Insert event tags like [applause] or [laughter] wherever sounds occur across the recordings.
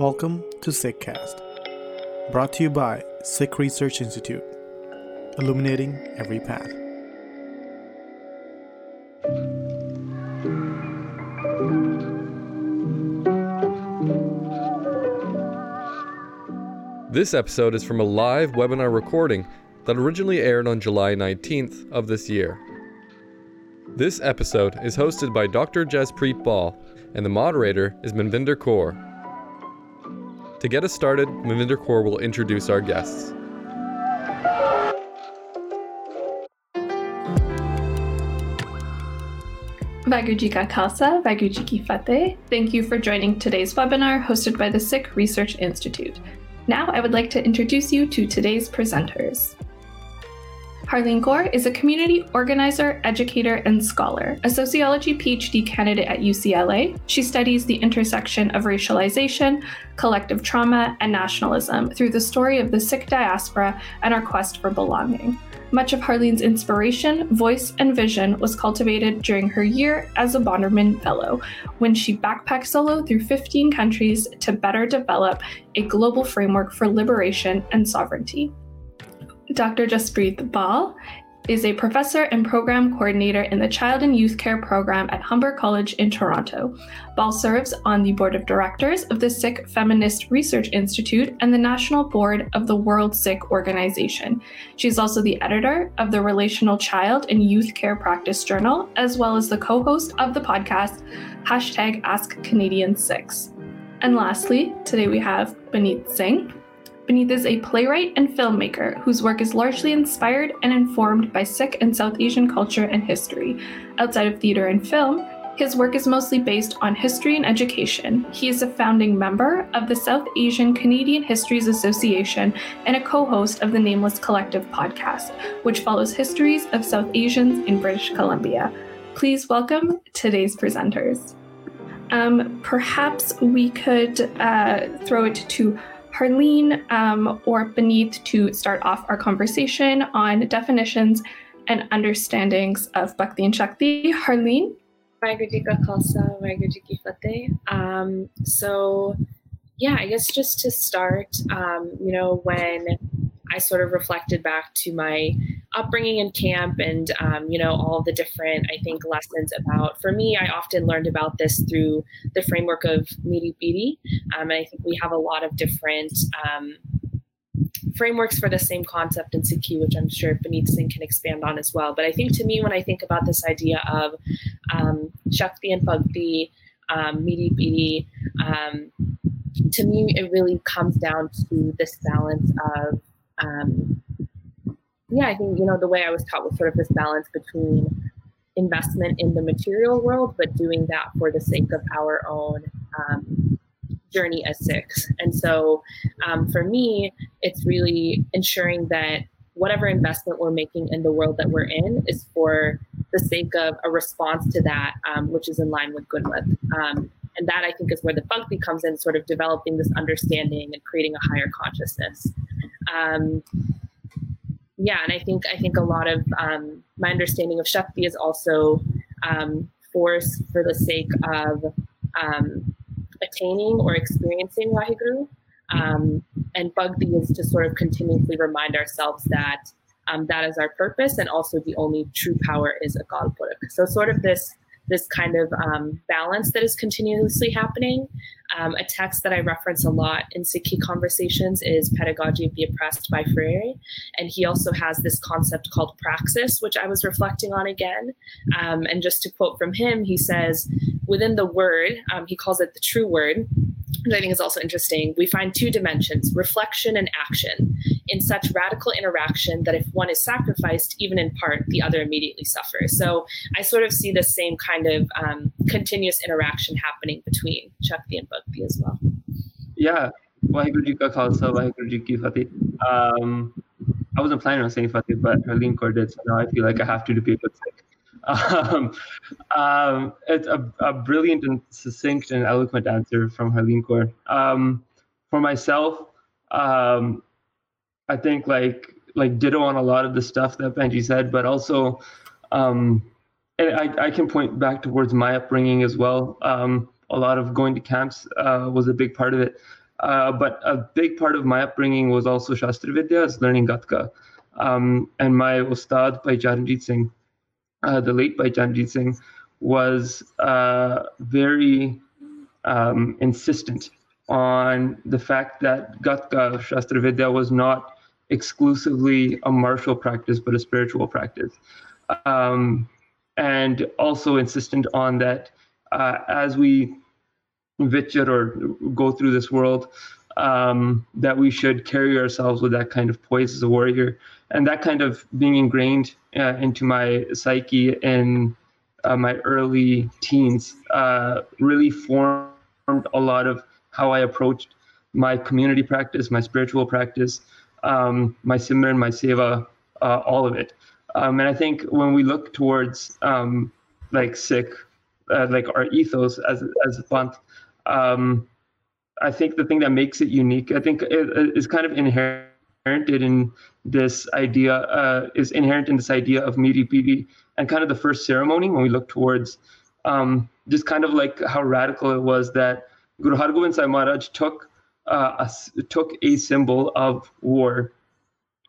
Welcome to Sikh Cast, brought to you by Sikh Research Institute, illuminating every path. This episode is from a live webinar recording that originally aired on July 19th of this year. This episode is hosted by Dr. Jaspreet Bal, and the moderator is Manvinder Kaur. To get us started, Manvinder Kaur will introduce our guests. Vaguji Ka Khalsa, Vaguji Ki Fateh. Thank you for joining today's webinar hosted by the Sikh Research Institute. Now I would like to introduce you to today's presenters. Harleen Kaur is a community organizer, educator, and scholar, a sociology PhD candidate at UCLA. She studies the intersection of racialization, collective trauma, and nationalism through the story of the Sikh diaspora and our quest for belonging. Much of Harleen's inspiration, voice, and vision was cultivated during her year as a Bonderman Fellow, when she backpacked solo through 15 countries to better develop a global framework for liberation and sovereignty. Dr. Jaspreet Bal is a professor and program coordinator in the Child and Youth Care program at Humber College in Toronto. Bal serves on the board of directors of the Sikh Feminist Research Institute and the national board of the World Sikh Organization. She is also the editor of the Relational Child and Youth Care Practice Journal, as well as the co host of the podcast hashtag Ask Canadian. And lastly, today we have Paneet Singh. Paneet is a playwright and filmmaker whose work is largely inspired and informed by Sikh and South Asian culture and history. Outside of theater and film, his work is mostly based on history and education. He is a founding member of the South Asian Canadian Histories Association and a co host of the Nameless Collective podcast, which follows histories of South Asians in British Columbia. Please welcome today's presenters. Um, perhaps we could uh, throw it to Harleen um, or Paneet to start off our conversation on definitions and understandings of Bhakti and Shakti. Harleen? Vaheguru Ka Khalsa, Fateh. Um, so, yeah, I guess just to start, um, you know, when I sort of reflected back to my upbringing in camp and, um, you know, all the different, I think, lessons about, for me, I often learned about this through the framework of Miri Piri. Um, and I think we have a lot of different um, frameworks for the same concept in Sikhi, which I'm sure Singh can expand on as well. But I think to me, when I think about this idea of um, Shakti and Bhakti, um, Piri, um, to me, it really comes down to this balance of um, yeah, I think, you know, the way I was taught was sort of this balance between investment in the material world, but doing that for the sake of our own um, journey as Sikhs. And so um, for me, it's really ensuring that whatever investment we're making in the world that we're in is for the sake of a response to that, um, which is in line with Gunwith. Um, and that I think is where the Bhakti comes in, sort of developing this understanding and creating a higher consciousness. Um, yeah, and I think I think a lot of um, my understanding of Shakti is also um, force for the sake of um, attaining or experiencing Waheguru. Um, and Bhakti is to sort of continuously remind ourselves that um, that is our purpose, and also the only true power is Akal Purakh. So sort of this this kind of balance that is continuously happening. Um, a text that I reference a lot in Sikhi conversations is Pedagogy of the Oppressed by Freire. And he also has this concept called praxis, which I was reflecting on again. Um, and just to quote from him, he says, within the word, um, he calls it the true word, which I think is also interesting, we find two dimensions reflection and action in such radical interaction that if one is sacrificed, even in part, the other immediately suffers. So I sort of see the same kind of um, continuous interaction happening between Shakti and Bhakti as well. Yeah. Waheguru Ji Ka Khalsa, Waheguru Ji Ki Fateh. Um, I wasn't planning on saying Fateh, but Harleen Kaur did, so now I feel like I have to do sick. Um, um, it's a, a, brilliant and succinct and eloquent answer from Harleen Kaur. Um, for myself, um, I think like like ditto on a lot of the stuff that Benji said, but also, um, and I, I can point back towards my upbringing as well. A lot of going to camps uh, was a big part of it. Uh, but a big part of my upbringing was also Shastra Vidya, is learning Gatka. Um, and my Ustad Bhai Charanjit Singh, uh, the late Bhai Charanjit Singh, was uh, very um, insistent on the fact that Gatka, Shastra Vidya, was not exclusively a martial practice, but a spiritual practice. Um, and also insistent on that uh, as we vichar or go through this world, um, that we should carry ourselves with that kind of poise as a warrior. And that kind of being ingrained uh, into my psyche in uh, my early teens uh, really formed a lot of how I approached my community practice, my spiritual practice, um, my simran, my seva, uh, all of it. Um, and I think when we look towards um, like Sikh, uh, like our ethos as as a Panth, um, I think the thing that makes it unique, I think, it, is kind of inherent in this idea, uh, is inherent in this idea of Miri Piri and kind of the first ceremony when we look towards um, just kind of like how radical it was that Guru Hargobind Sahib Maharaj took uh, a, took a symbol of war,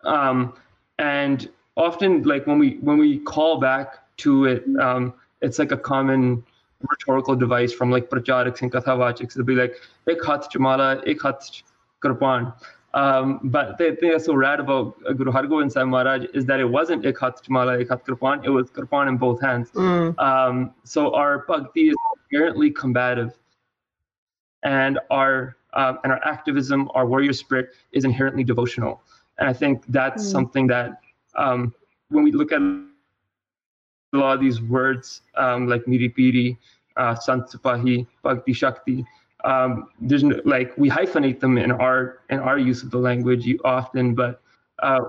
um, and often like when we when we call back to it, um, it's like a common rhetorical device from like prachariks and kathavachiks. It'll be like ek hath chamala, ek hath kirpan. Um, but the thing that's so rad about Guru Hargobind Sahib Maharaj is that it wasn't ek hath chamala, ek hath kirpan. It was kirpan in both hands. Mm. Um, so our bhakti is inherently combative, and our um, and our activism, our warrior spirit is inherently devotional. And I think that's mm. something that um, when we look at a lot of these words um, like Miripiri, uh, Sant Sipahi, Bhakti Shakti, um, there's no, like we hyphenate them in our in our use of the language often, but uh,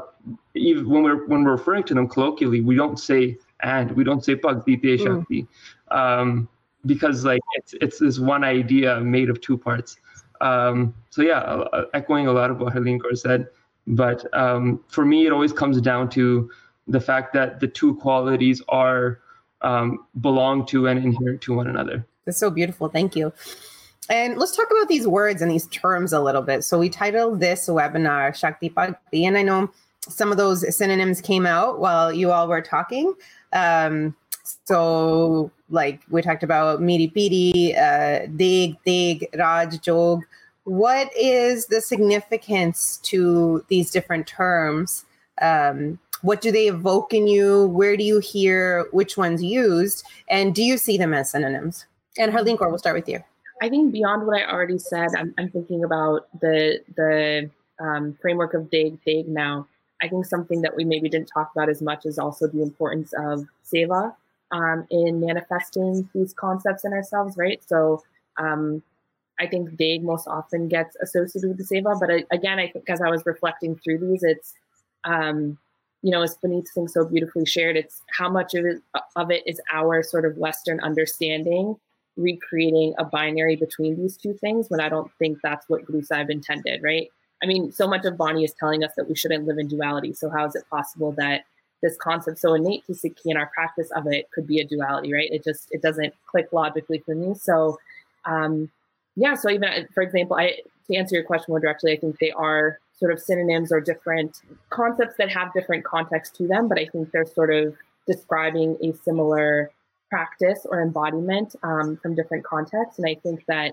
even when we're when we're referring to them colloquially, we don't say and we don't say Bhakti Te hmm. Shakti, mm. um, because like it's it's this one idea made of two parts. Um, so yeah, uh, echoing a lot of what Harleen Kaur said, but um, for me, it always comes down to the fact that the two qualities are um, belong to and inherent to one another. That's so beautiful. Thank you. And let's talk about these words and these terms a little bit. So we titled this webinar Shakti Bhakti, and I know some of those synonyms came out while you all were talking. Um, so like we talked about Miri Piri, uh, Deg, Raj, Jog. What is the significance to these different terms? Um, what do they evoke in you? Where do you hear which ones used? And do you see them as synonyms? And Harleen Kaur, we'll start with you. I think beyond what I already said, I'm, I'm thinking about the the um, framework of Deg Teg now. I think something that we maybe didn't talk about as much is also the importance of seva um, in manifesting these concepts in ourselves, right? So um, I think Deg most often gets associated with the seva, but I, again, I think as I was reflecting through these, it's um, you know, as Paneet Singh so beautifully shared, it's how much of it, of it is our sort of Western understanding recreating a binary between these two things when I don't think that's what Guru Sahib intended, right? I mean, so much of Bani is telling us that we shouldn't live in duality. So how is it possible that this concept so innate to Sikhi and our practice of it could be a duality, right? It just it doesn't click logically for me. So um yeah, so even for example, I to answer your question more directly, I think they are sort of synonyms or different concepts that have different context to them, but I think they're sort of describing a similar practice or embodiment um, from different contexts. And I think that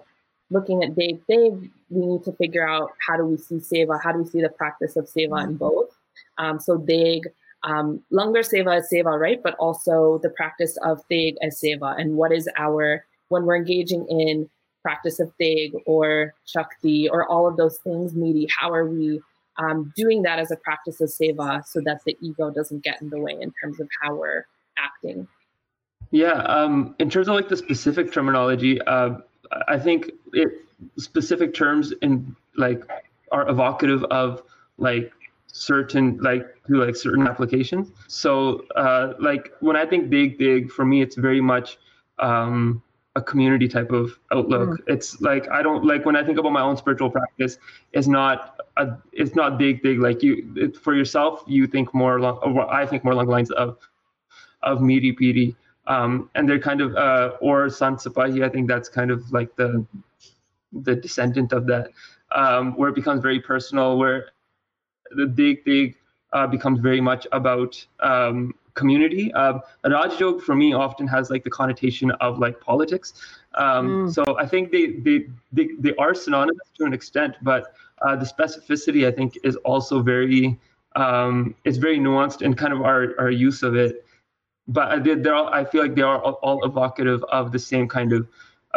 looking at Deg Teg, we need to figure out how do we see Seva, how do we see the practice of Seva in both. Um, so Deg, um, Langar Seva is Seva, right? But also the practice of Deg as Seva. And what is our, when we're engaging in practice of Deg or Shakti or all of those things, Miri, how are we um, doing that as a practice of Seva so that the ego doesn't get in the way in terms of how we're acting? Yeah, um, in terms of like the specific terminology, uh, I think it specific terms in like are evocative of like certain like to like certain applications. So uh, like when I think Deg Teg, for me, it's very much um, a community type of outlook. Mm. It's like I don't like when I think about my own spiritual practice. It's not a, it's not big big like you it, for yourself. You think more along. Or I think more along the lines of of Miri Piri. Um, and they're kind of uh, or Sant Sipahi. I think that's kind of like the the descendant of that. um, where it becomes very personal, where the dig dig uh, becomes very much about um, community. Um, Rajjog for me often has like the connotation of like politics. Um, mm. So I think they, they they they are synonymous to an extent, but uh, the specificity I think is also very um, it's very nuanced in kind of our our use of it. But they, they're all, I feel like they are all, all evocative of the same kind of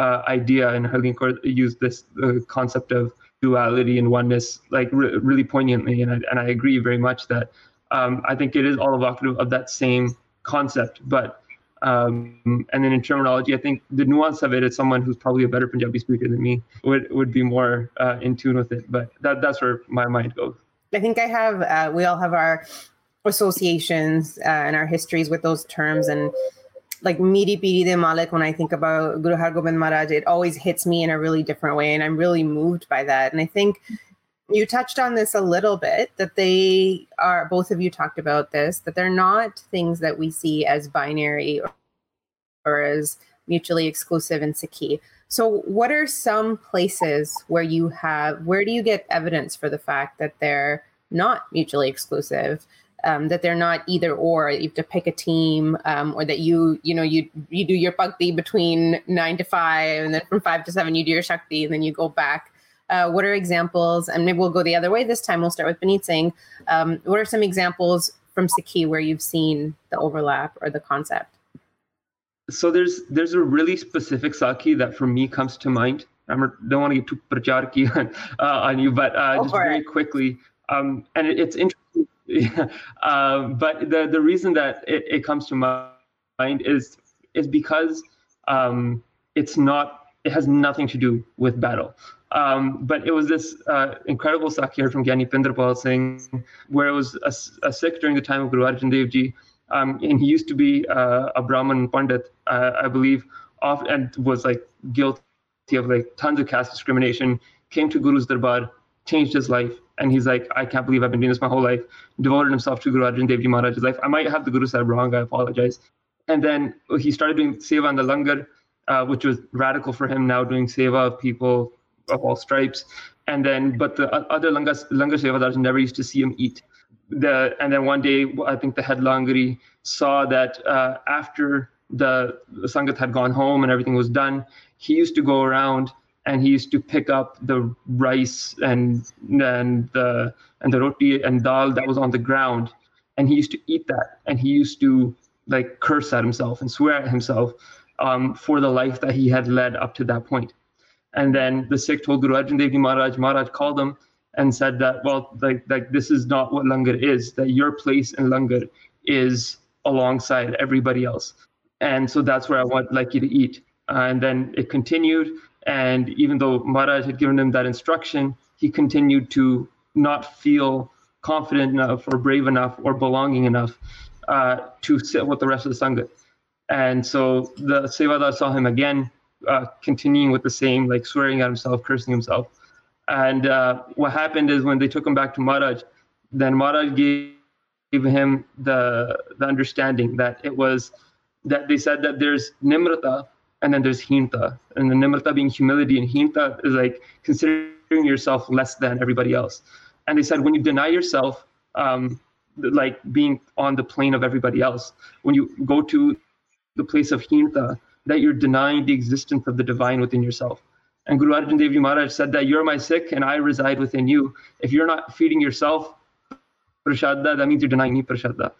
uh, idea, and Harleen used this the concept of duality and oneness like re- really poignantly, and I, and I agree very much that um, I think it is all evocative of that same concept. But um, and then in terminology, I think the nuance of it is someone who's probably a better Punjabi speaker than me, would would be more uh, in tune with it. But that that's where my mind goes. I think I have. Uh, we all have our associations uh, and our histories with those terms, and like Miri Piri de Malik. When I think about Guru Har Gobind Maharaj, it always hits me in a really different way, and I'm really moved by that. And I think you touched on this a little bit that they are both of you talked about this that they're not things that we see as binary or, or as mutually exclusive and Sikhi. So what are some places where you have where do you get evidence for the fact that they're not mutually exclusive? Um, that they're not either or you have to pick a team um, or that you you know you you do your bhakti between nine to five and then from five to seven you do your shakti and then you go back uh, what are examples? And maybe we'll go the other way this time. We'll start with Paneet Singh. Um, what are some examples from Sikhi where you've seen the overlap or the concept? So there's there's a really specific Sakhi that for me comes to mind. I don't want to get too pracharki on, uh, on you, but uh, just very it. quickly. Um, and it, it's interesting. Um, [laughs] but the the reason that it, it comes to mind is is because um, it's not it has nothing to do with battle. Um, but it was this uh, incredible Sakya from Gyani Pinderpal Singh, where it was a, a Sikh during the time of Guru Arjan Dev Ji. Um, and he used to be uh, a Brahmin Pandit, uh, I believe, off, and was like guilty of like tons of caste discrimination, came to Guru's Darbar, changed his life. And he's like, I can't believe I've been doing this my whole life, devoted himself to Guru Arjan Dev Ji Maharaj's life. I might have the Guru Sahib wrong, I apologize. And then he started doing Seva and the Langar, uh, which was radical for him now doing Seva of people of all stripes. And then, but the other langas, langar sevadars never used to see him eat. The and then one day, I think the head langari saw that uh, after the, the sangat had gone home and everything was done, he used to go around and he used to pick up the rice and and the and the roti and dal that was on the ground, and he used to eat that, and he used to like curse at himself and swear at himself um, for the life that he had led up to that point. And then the Sikh told Guru Arjan Dev Maharaj, Maharaj called him and said that, well, like, like this is not what langar is, that your place in langar is alongside everybody else. And so that's where I want like you to eat. Uh, and then it continued. And even though Maharaj had given him that instruction, he continued to not feel confident enough or brave enough or belonging enough uh, to sit with the rest of the Sangha. And so the Sevadar saw him again uh, continuing with the same, like swearing at himself, cursing himself. And uh, what happened is when they took him back to Maharaj, then Maharaj gave, gave him the the understanding that it was that they said that there's nimrata and then there's hinta, and the nimrata being humility, and hinta is like considering yourself less than everybody else. And they said when you deny yourself, um, like being on the plane of everybody else, when you go to the place of hinta, that you're denying the existence of the divine within yourself. And Guru Arjan Dev Ji Maharaj said that you're my Sikh and I reside within you. If you're not feeding yourself prashadda, that means you're denying me prashadda.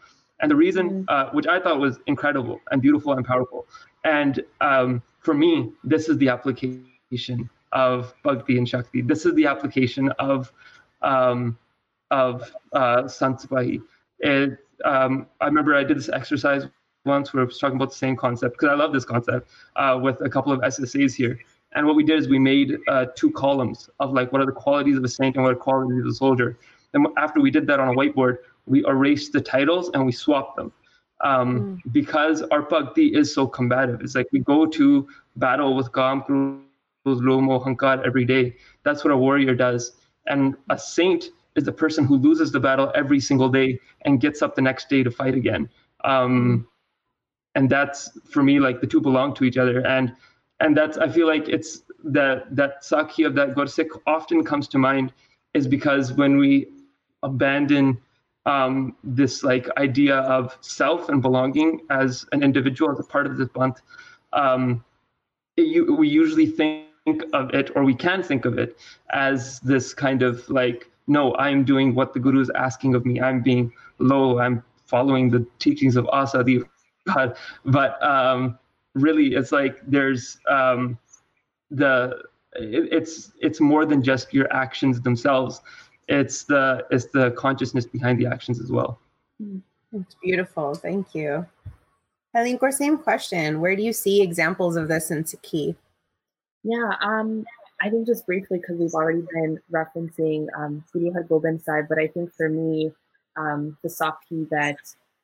And the reason, mm. uh, which I thought was incredible and beautiful and powerful. And um, for me, this is the application of Bhakti and Shakti. This is the application of um, of uh, Sant Sipahi. Um, I remember I did this exercise once I was talking about the same concept because I love this concept uh, with a couple of SSAs here. And what we did is we made uh, two columns of like what are the qualities of a saint and what are the qualities of a soldier. And after we did that on a whiteboard, we erased the titles and we swapped them. Um, mm. Because our bhakti is so combative. It's like we go to battle with Kam, Lomo, Hankar every day. That's what a warrior does. And a saint is the person who loses the battle every single day and gets up the next day to fight again. Um, and that's for me like the two belong to each other. And and that's i feel like it's that that Sakhi of that Gursikh often comes to mind is because when we abandon um, this like idea of self and belonging as an individual as a part of this band, um, you, we usually think of it or we can think of it as this kind of like no i'm doing what the guru is asking of me. I'm being low. I'm following the teachings of asa the [laughs] god but um, really it's like there's um, the it, it's it's more than just your actions themselves. It's the it's the consciousness behind the actions as well. It's beautiful. Thank you. Harleen Kaur, same question. Where do you see examples of this in Sakhi? Yeah, um, I think just briefly because we've already been referencing um, Guru Har side, but I think for me, um, the Sakhi that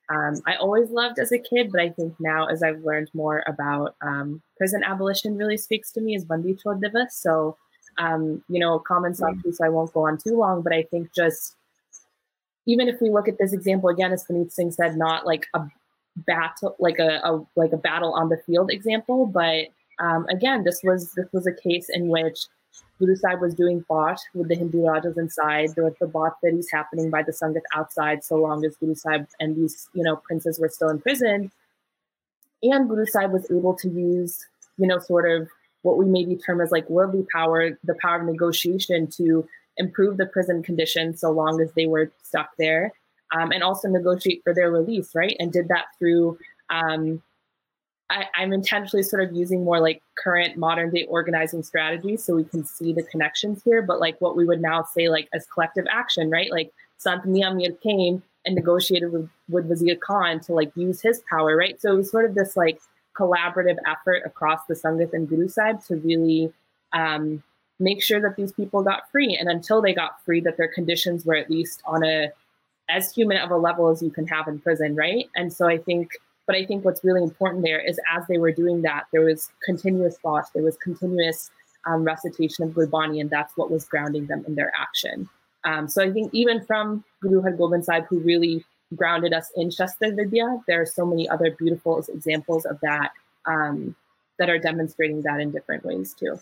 um, I always loved as a kid, but I think now as I've learned more about um, prison abolition really speaks to me is Bandi Chhod Divas. So, um, you know, common Sakhi, so I won't go on too long, but I think just even if we look at this example again, as Paneet Singh said, not like a battle, like a, a like a battle on the field example, but um, again, this was this was a case in which Guru Sahib was doing bot with the Hindu Rajas inside. There was the bot that is happening by the Sangat outside, so long as Guru Sahib and these you know princes were still in prison. And Guru Sahib was able to use you know sort of what we maybe term as like worldly power, the power of negotiation to improve the prison conditions so long as they were stuck there, um, and also negotiate for their release, right? And did that through um, I, am intentionally sort of using more like current modern day organizing strategies so we can see the connections here. But like what we would now say like as collective action, right? Like Sant Mia came and negotiated with, with Wazir Khan to like use his power, right? So it was sort of this like collaborative effort across the Sangat and Guru side to really um, make sure that these people got free. And until they got free, that their conditions were at least on a as human of a level as you can have in prison, right? And so I think but I think what's really important there is as they were doing that, there was continuous thought, there was continuous um, recitation of Gurbani, and that's what was grounding them in their action. Um, so I think even from Guru Har Gobind Sahib, who really grounded us in Shastra Vidya, there are so many other beautiful examples of that um, that are demonstrating that in different ways too.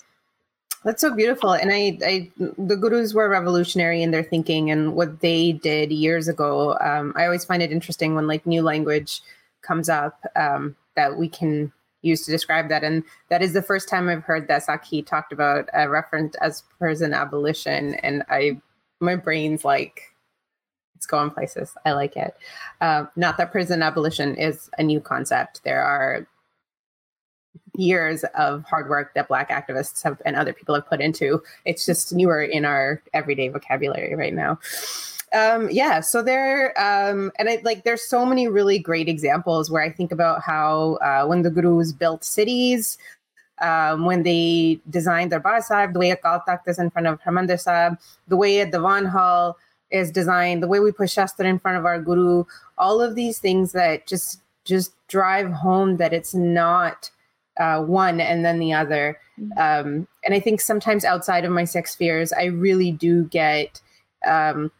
That's so beautiful. And I, I, the gurus were revolutionary in their thinking and what they did years ago. Um, I always find it interesting when like new language comes up um, that we can use to describe that. And that is the first time I've heard that Sakhi talked about a reference as prison abolition. And I, my brain's like, it's going places. I like it. Uh, not that prison abolition is a new concept. There are years of hard work that Black activists have and other people have put into. It's just newer in our everyday vocabulary right now um, yeah, so there, um, and I like there's so many really great examples where I think about how uh, when the gurus built cities, um, when they designed their Sahib, the way Akal Takht is in front of Harmandir Sahib, the way a Diwan Hall is designed, the way we put Shastra in front of our guru, all of these things that just just drive home that it's not uh, one and then the other. Mm-hmm. Um, and I think sometimes outside of my six spheres, I really do get um,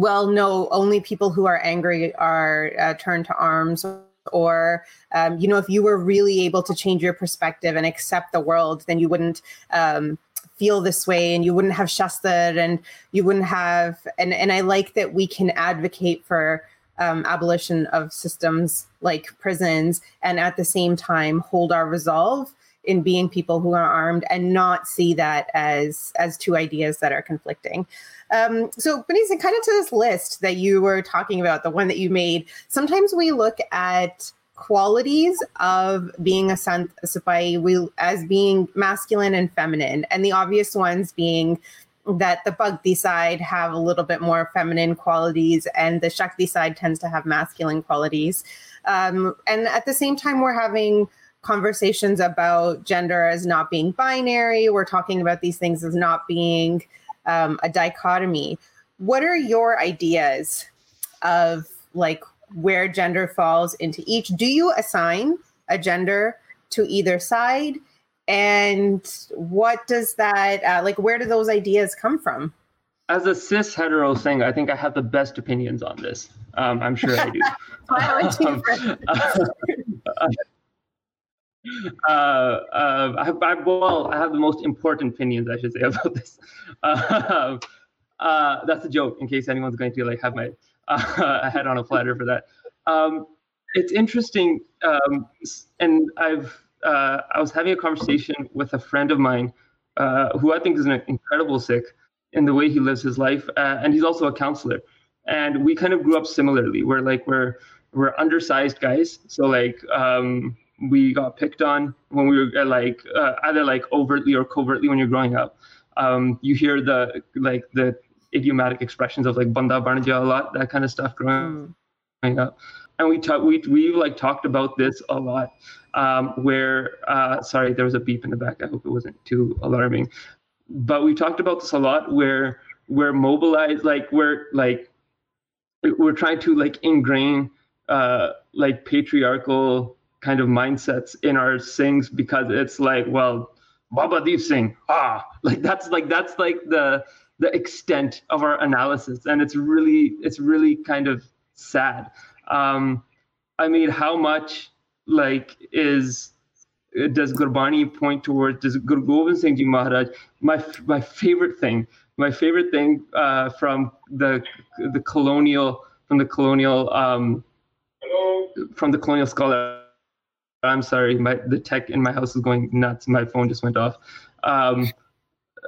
well, no, only people who are angry are uh, turned to arms. Or, um, you know, if you were really able to change your perspective and accept the world, then you wouldn't um, feel this way and you wouldn't have Shastra and you wouldn't have. And, and I like that we can advocate for um, abolition of systems like prisons and at the same time hold our resolve in being people who are armed and not see that as as two ideas that are conflicting. Um, so, Benisa, kind of to this list that you were talking about, the one that you made, sometimes we look at qualities of being a sipai we, as being masculine and feminine, and the obvious ones being that the Bhakti side have a little bit more feminine qualities and the Shakti side tends to have masculine qualities. Um, and at the same time, we're having conversations about gender as not being binary. We're talking about these things as not being um, a dichotomy. What are your ideas of like where gender falls into each? Do you assign a gender to either side? And what does that uh, like? Where do those ideas come from? As a cis hetero thing, I think I have the best opinions on this. Um, I'm sure I do. [laughs] um, [laughs] uh, uh, I, I, well, I have the most important opinions, I should say, [laughs] about this. Uh, uh, that's a joke, in case anyone's going to like have my uh, [laughs] head on a platter for that. Um, it's interesting, um, and I've uh, I was having a conversation with a friend of mine uh, who I think is an incredible Sikh in the way he lives his life, and he's also a counselor. And we kind of grew up similarly. We're like we're we're undersized guys, so like um, we got picked on when we were like uh, either like overtly or covertly when you're growing up. Um, you hear the like the idiomatic expressions of like banda banja a lot, that kind of stuff growing mm. up. And we talked, we we like talked about this a lot. Um, where uh, sorry, there was a beep in the back. I hope it wasn't too alarming. But we talked about this a lot, where we're mobilized, like we're like we're trying to like ingrain uh, like patriarchal kind of mindsets in our Singhs because it's like, well, Baba Deep Singh, ah, [laughs] like that's like that's like the the extent of our analysis, and it's really it's really kind of sad. Um, I mean, how much like is does Gurbani point towards? Does Guru Gobind Singh Ji Maharaj? My my favorite thing, my favorite thing uh, from the the colonial from the colonial um, from the colonial scholar. I'm sorry, my the tech in my house is going nuts. My phone just went off. Um,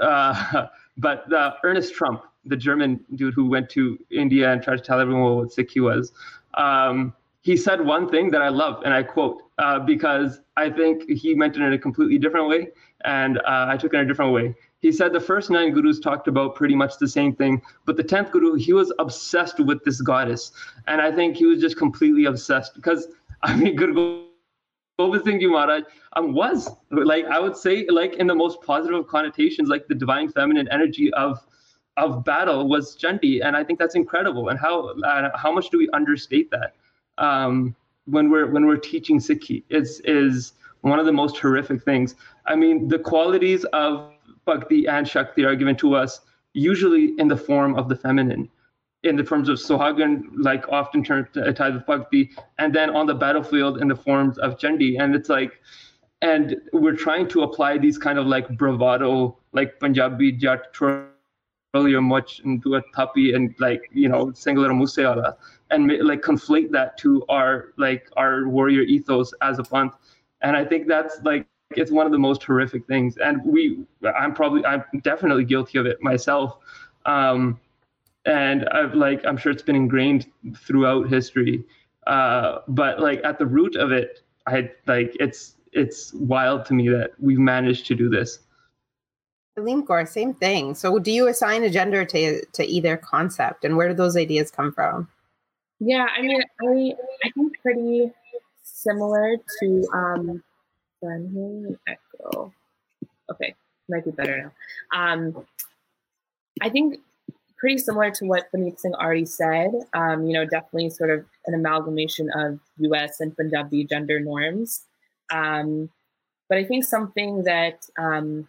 uh, [laughs] but uh, Ernest Trumpp, the German dude who went to India and tried to tell everyone what sick he was, um, he said one thing that I love, and I quote uh, because I think he meant it in a completely different way, and uh, I took it in a different way. He said the first nine gurus talked about pretty much the same thing, but the tenth guru, he was obsessed with this goddess, and I think he was just completely obsessed because [laughs] I mean, Guru Singh Ji Maharaj um, was like I would say like in the most positive connotations, like the divine feminine energy of of battle was Chandi, and I think that's incredible. And how uh, how much do we understate that um, when we're when we're teaching Sikhi? Is is one of the most horrific things. I mean, the qualities of Bhakti and Shakti are given to us usually in the form of the feminine in the forms of Sohagan, like often turned a type of Bhakti, and then on the battlefield in the forms of Chandi. And it's like, and we're trying to apply these kind of like bravado, like Punjabi Jat earlier much into a tapi and like, you know, singular museala, and like conflate that to our like our warrior ethos as a panth. And I think that's like it's one of the most horrific things. And we, I'm probably, I'm definitely guilty of it myself. Um, and I've like I'm sure it's been ingrained throughout history. Uh, but like at the root of it, I like it's it's wild to me that we've managed to do this. Harleen Kaur, same thing. So do you assign a gender to to either concept and where do those ideas come from? Yeah, I mean I I think pretty similar to um I'm hearing an echo. Okay, might be better now. Um I think pretty similar to what Paneet Singh already said. Um, you know, definitely sort of an amalgamation of US and Punjabi gender norms. Um, but I think something that um,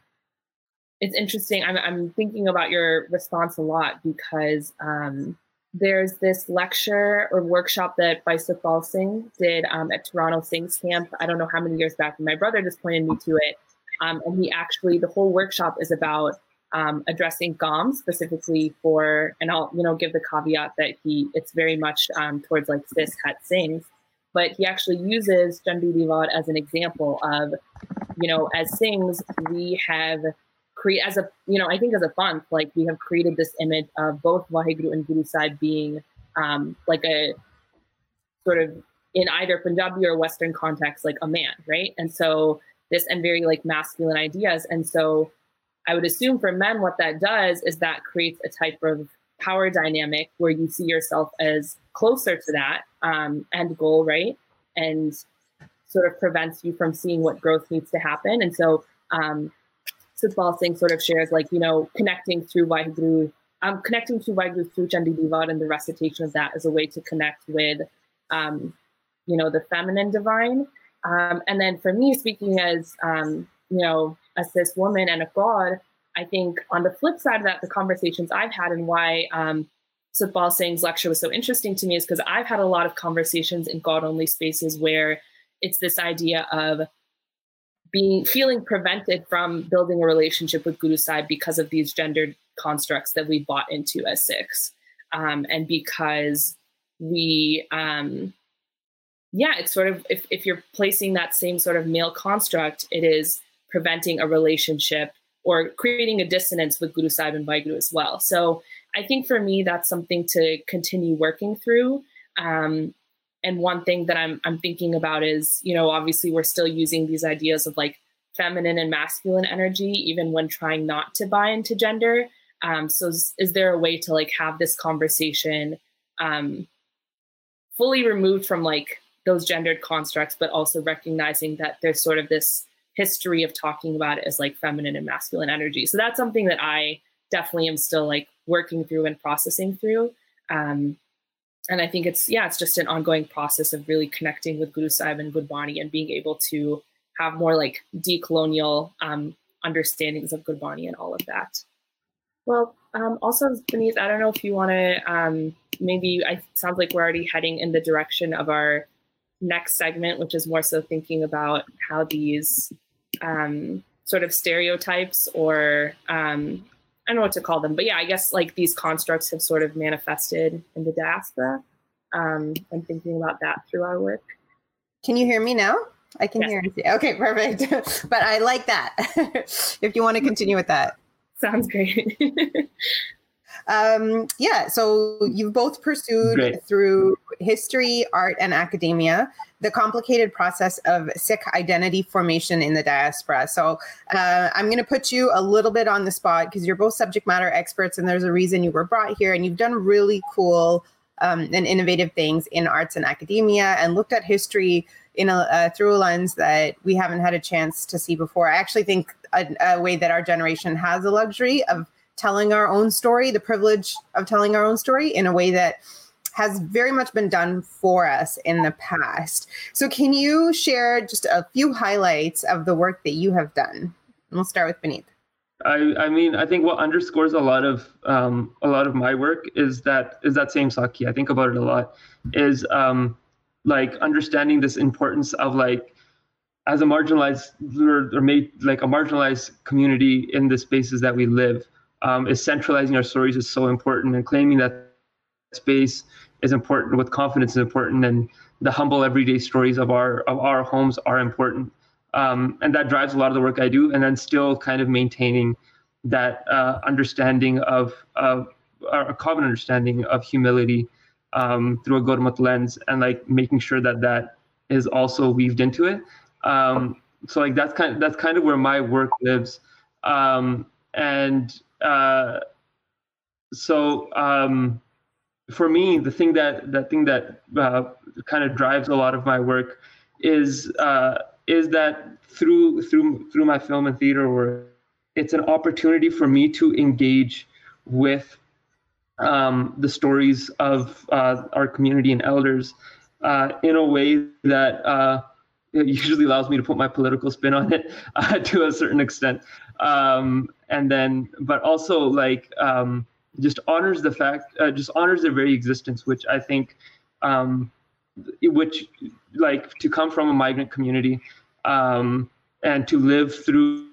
it's interesting, I'm, I'm, thinking about your response a lot because um, there's this lecture or workshop that Sukhpal Singh did um, at Toronto Singh's camp. I don't know how many years back. My brother just pointed me to it. Um, and he actually, the whole workshop is about um, addressing GOM specifically for, and I'll you know give the caveat that he it's very much um, towards like cis het Singhs, but he actually uses Divad as an example of, you know, as Singhs we have create as a you know I think as a fund like we have created this image of both Waheguru and Guru Sahib being um, like a sort of in either Punjabi or Western context like a man, right? And so this and very like masculine ideas, and so I would assume for men, what that does is that creates a type of power dynamic where you see yourself as closer to that um, end goal, right? And sort of prevents you from seeing what growth needs to happen. And so, um, Sukhpal Singh sort of shares, like, you know, connecting through Waheguru, um, connecting to Waheguru through Chandi di Vaar and the recitation of that as a way to connect with, um, you know, the feminine divine. Um, and then for me, speaking as, um, you know, a cis woman and a god, I think on the flip side of that, the conversations I've had and why um, Sukhpal Singh's lecture was so interesting to me is because I've had a lot of conversations in God only spaces where it's this idea of being feeling prevented from building a relationship with Guru Sahib because of these gendered constructs that we bought into as Sikhs, um, and because we, um, yeah, it's sort of if if you're placing that same sort of male construct, it is preventing a relationship or creating a dissonance with Guru Sahib and Vaheguru as well. So I think for me, that's something to continue working through. Um, and one thing that I'm I'm thinking about is, you know, obviously we're still using these ideas of like feminine and masculine energy, even when trying not to buy into gender. Um, so is, is, there a way to like have this conversation um, fully removed from like those gendered constructs, but also recognizing that there's sort of this history of talking about it as like feminine and masculine energy. So that's something that I definitely am still like working through and processing through. Um, and I think it's yeah, it's just an ongoing process of really connecting with Guru Sahib and Gurbani and being able to have more like decolonial um, understandings of Gurbani and all of that. Well, um, also, Paneet, I don't know if you want to um, maybe. I sounds like we're already heading in the direction of our next segment, which is more so thinking about how these um, sort of stereotypes or um, I don't know what to call them, but yeah, I guess like these constructs have sort of manifested in the diaspora. Um, I'm thinking about that through our work. Can you hear me now? I can yes. hear you. Okay, perfect. [laughs] but I like that. [laughs] if you want to continue with that. Sounds great. [laughs] um, yeah, so you've both pursued great. through history, art, and academia the complicated process of Sikh identity formation in the diaspora. So uh, I'm going to put you a little bit on the spot because you're both subject matter experts, and there's a reason you were brought here, and you've done really cool um, and innovative things in arts and academia, and looked at history in a uh, through a lens that we haven't had a chance to see before. I actually think a, a way that our generation has the luxury of telling our own story, the privilege of telling our own story in a way that has very much been done for us in the past. So, can you share just a few highlights of the work that you have done? And we'll start with Paneet. I, I mean, I think what underscores a lot of um, a lot of my work is that is that same Sakhi. I think about it a lot. Is um, like understanding this importance of like as a marginalized or, or made like a marginalized community in the spaces that we live um, is centralizing our stories is so important and claiming that space is important with confidence is important and the humble everyday stories of our of our homes are important um, and that drives a lot of the work i do and then still kind of maintaining that uh, understanding of of a common understanding of humility um, through a Gurmat lens and like making sure that that is also weaved into it. Um, so like that's kind of, that's kind of where my work lives. Um, and uh, so um, for me, the thing that that thing that uh, kind of drives a lot of my work is uh, is that through through through my film and theater work, it's an opportunity for me to engage with um, the stories of uh, our community and elders uh, in a way that uh, usually allows me to put my political spin on it [laughs] to a certain extent, um, and then but also like. Um, just honors the fact, uh, just honors their very existence, which I think, um, which like to come from a migrant community um, and to live through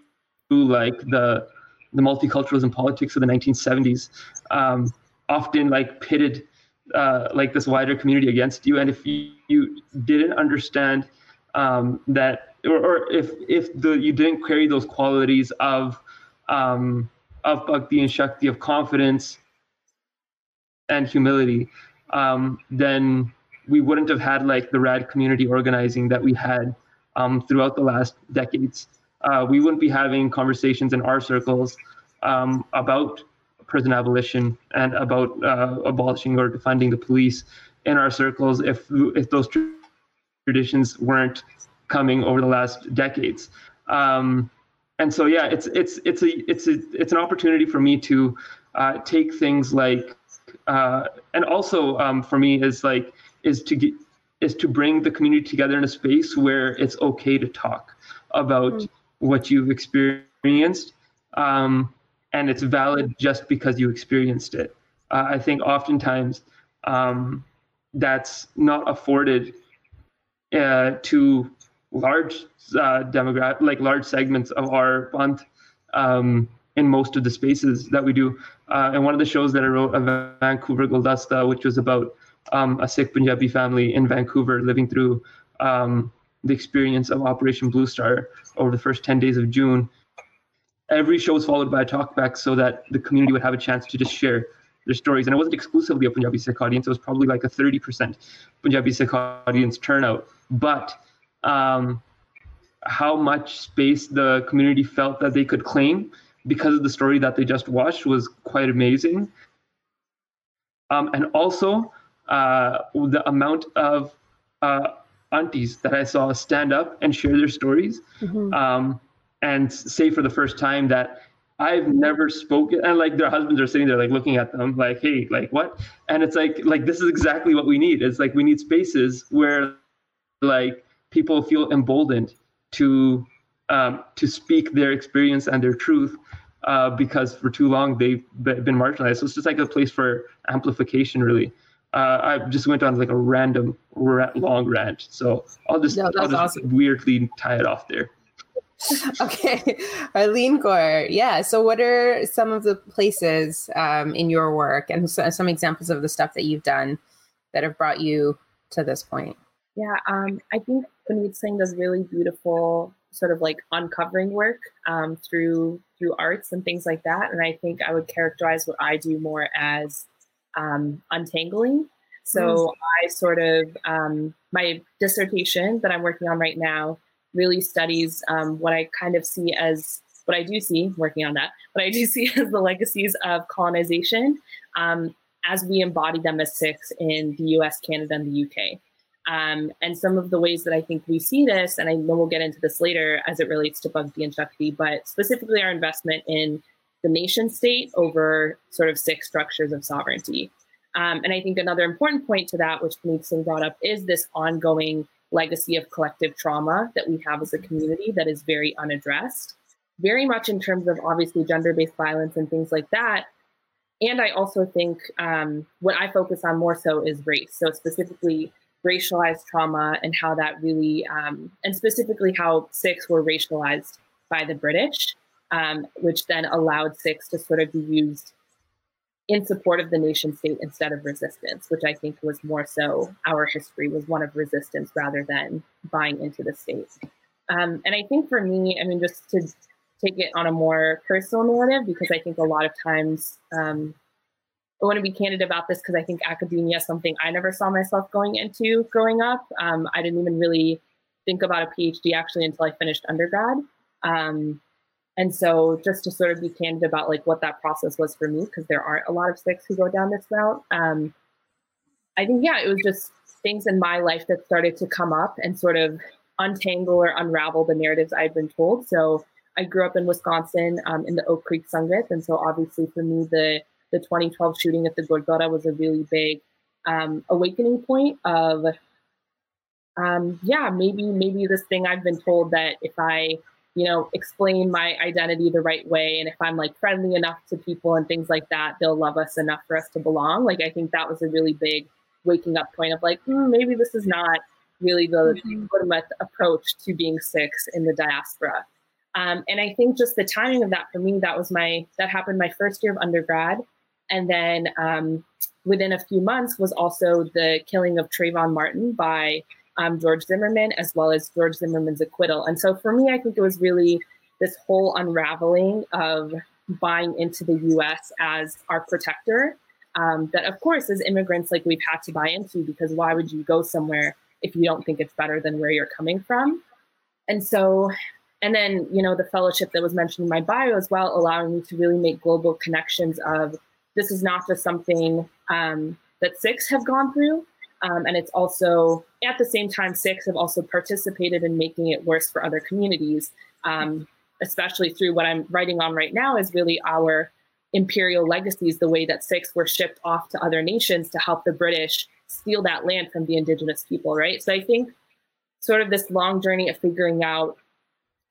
like the the multiculturalism politics of the 1970s, um, often like pitted uh, like this wider community against you, and if you, you didn't understand um, that, or, or, if if the you didn't carry those qualities of um, of bhakti and shakti, of confidence and humility, um, then we wouldn't have had like the rad community organizing that we had um, throughout the last decades. Uh, we wouldn't be having conversations in our circles um, about prison abolition and about uh, abolishing or defunding the police in our circles if if those traditions weren't coming over the last decades. Um, and so yeah it's it's it's a it's a it's an opportunity for me to uh, take things like uh, and also um, for me is like is to get is to bring the community together in a space where it's okay to talk about mm. what you've experienced um, and it's valid just because you experienced it uh, i think oftentimes um, that's not afforded uh, to large uh, demographic, like large segments of our band um, in most of the spaces that we do. Uh, and one of the shows that I wrote, a Vancouver Guldasta, which was about um, a Sikh Punjabi family in Vancouver living through um, the experience of Operation Blue Star over the first 10 days of June. Every show was followed by a talkback so that the community would have a chance to just share their stories. And it wasn't exclusively a Punjabi Sikh audience, it was probably like a 30% Punjabi Sikh audience turnout. But um, how much space the community felt that they could claim because of the story that they just watched was quite amazing. Um, and also, uh, the amount of uh, aunties that I saw stand up and share their stories mm-hmm. um, and say for the first time that I've never spoken and like their husbands are sitting there like looking at them like hey like what and it's like like this is exactly what we need it's like we need spaces where like people feel emboldened to um, to speak their experience and their truth uh, because for too long they've been marginalized so it's just like a place for amplification really uh, I just went on like a random ra- long rant. So I'll just, no, I'll just awesome. weirdly tie it off there. [laughs] okay, Harleen Kaur. Yeah. So, what are some of the places um, in your work and so, some examples of the stuff that you've done that have brought you to this point? Yeah, um, I think Paneet Singh does really beautiful sort of like uncovering work um, through through arts and things like that. And I think I would characterize what I do more as um, untangling. So mm. I sort of, um, my dissertation that I'm working on right now really studies um, what I kind of see as, what I do see, working on that, what I do see [laughs] as the legacies of colonization um, as we embody them as Sikhs in the US, Canada, and the UK. Um, and some of the ways that I think we see this, and I know we'll get into this later as it relates to Bhakti and Shakti, but specifically our investment in the nation state over sort of six structures of sovereignty. Um, and I think another important point to that, which Paneet Singh brought up, is this ongoing legacy of collective trauma that we have as a community that is very unaddressed, very much in terms of obviously gender based violence and things like that. And I also think um, what I focus on more so is race. So, specifically, racialized trauma and how that really, um, and specifically how Sikhs were racialized by the British um, which then allowed Sikhs to sort of be used in support of the nation state instead of resistance, which I think was more so our history was one of resistance rather than buying into the state. Um, and I think for me, I mean, just to take it on a more personal narrative, because I think a lot of times um, I want to be candid about this because I think academia is something I never saw myself going into growing up. Um, I didn't even really think about a PhD actually until I finished undergrad. Um, and so just to sort of be candid about like what that process was for me, because there aren't a lot of Sikhs who go down this route. Um, I think, yeah, it was just things in my life that started to come up and sort of untangle or unravel the narratives I'd been told. So I grew up in Wisconsin um, in the Oak Creek Sangat. And so obviously for me, the, the 2012 shooting at the Gurdwara was a really big um, awakening point of, um, yeah, maybe, maybe this thing I've been told that if I you know, explain my identity the right way. And if I'm like friendly enough to people and things like that, they'll love us enough for us to belong. Like, I think that was a really big waking up point of like, hmm, maybe this is not really the mm-hmm. approach to being Sikhs in the diaspora. Um, and I think just the timing of that for me, that was my, that happened my first year of undergrad. And then um, within a few months was also the killing of Trayvon Martin by um, George Zimmerman, as well as George Zimmerman's acquittal. And so for me, I think it was really this whole unraveling of buying into the US as our protector. Um, that, of course, as immigrants, like we've had to buy into because why would you go somewhere if you don't think it's better than where you're coming from? And so, and then, you know, the fellowship that was mentioned in my bio as well, allowing me to really make global connections of this is not just something um, that Sikhs have gone through, um, and it's also, at the same time, Sikhs have also participated in making it worse for other communities, um, especially through what I'm writing on right now is really our imperial legacies, the way that Sikhs were shipped off to other nations to help the British steal that land from the indigenous people, right? So I think sort of this long journey of figuring out,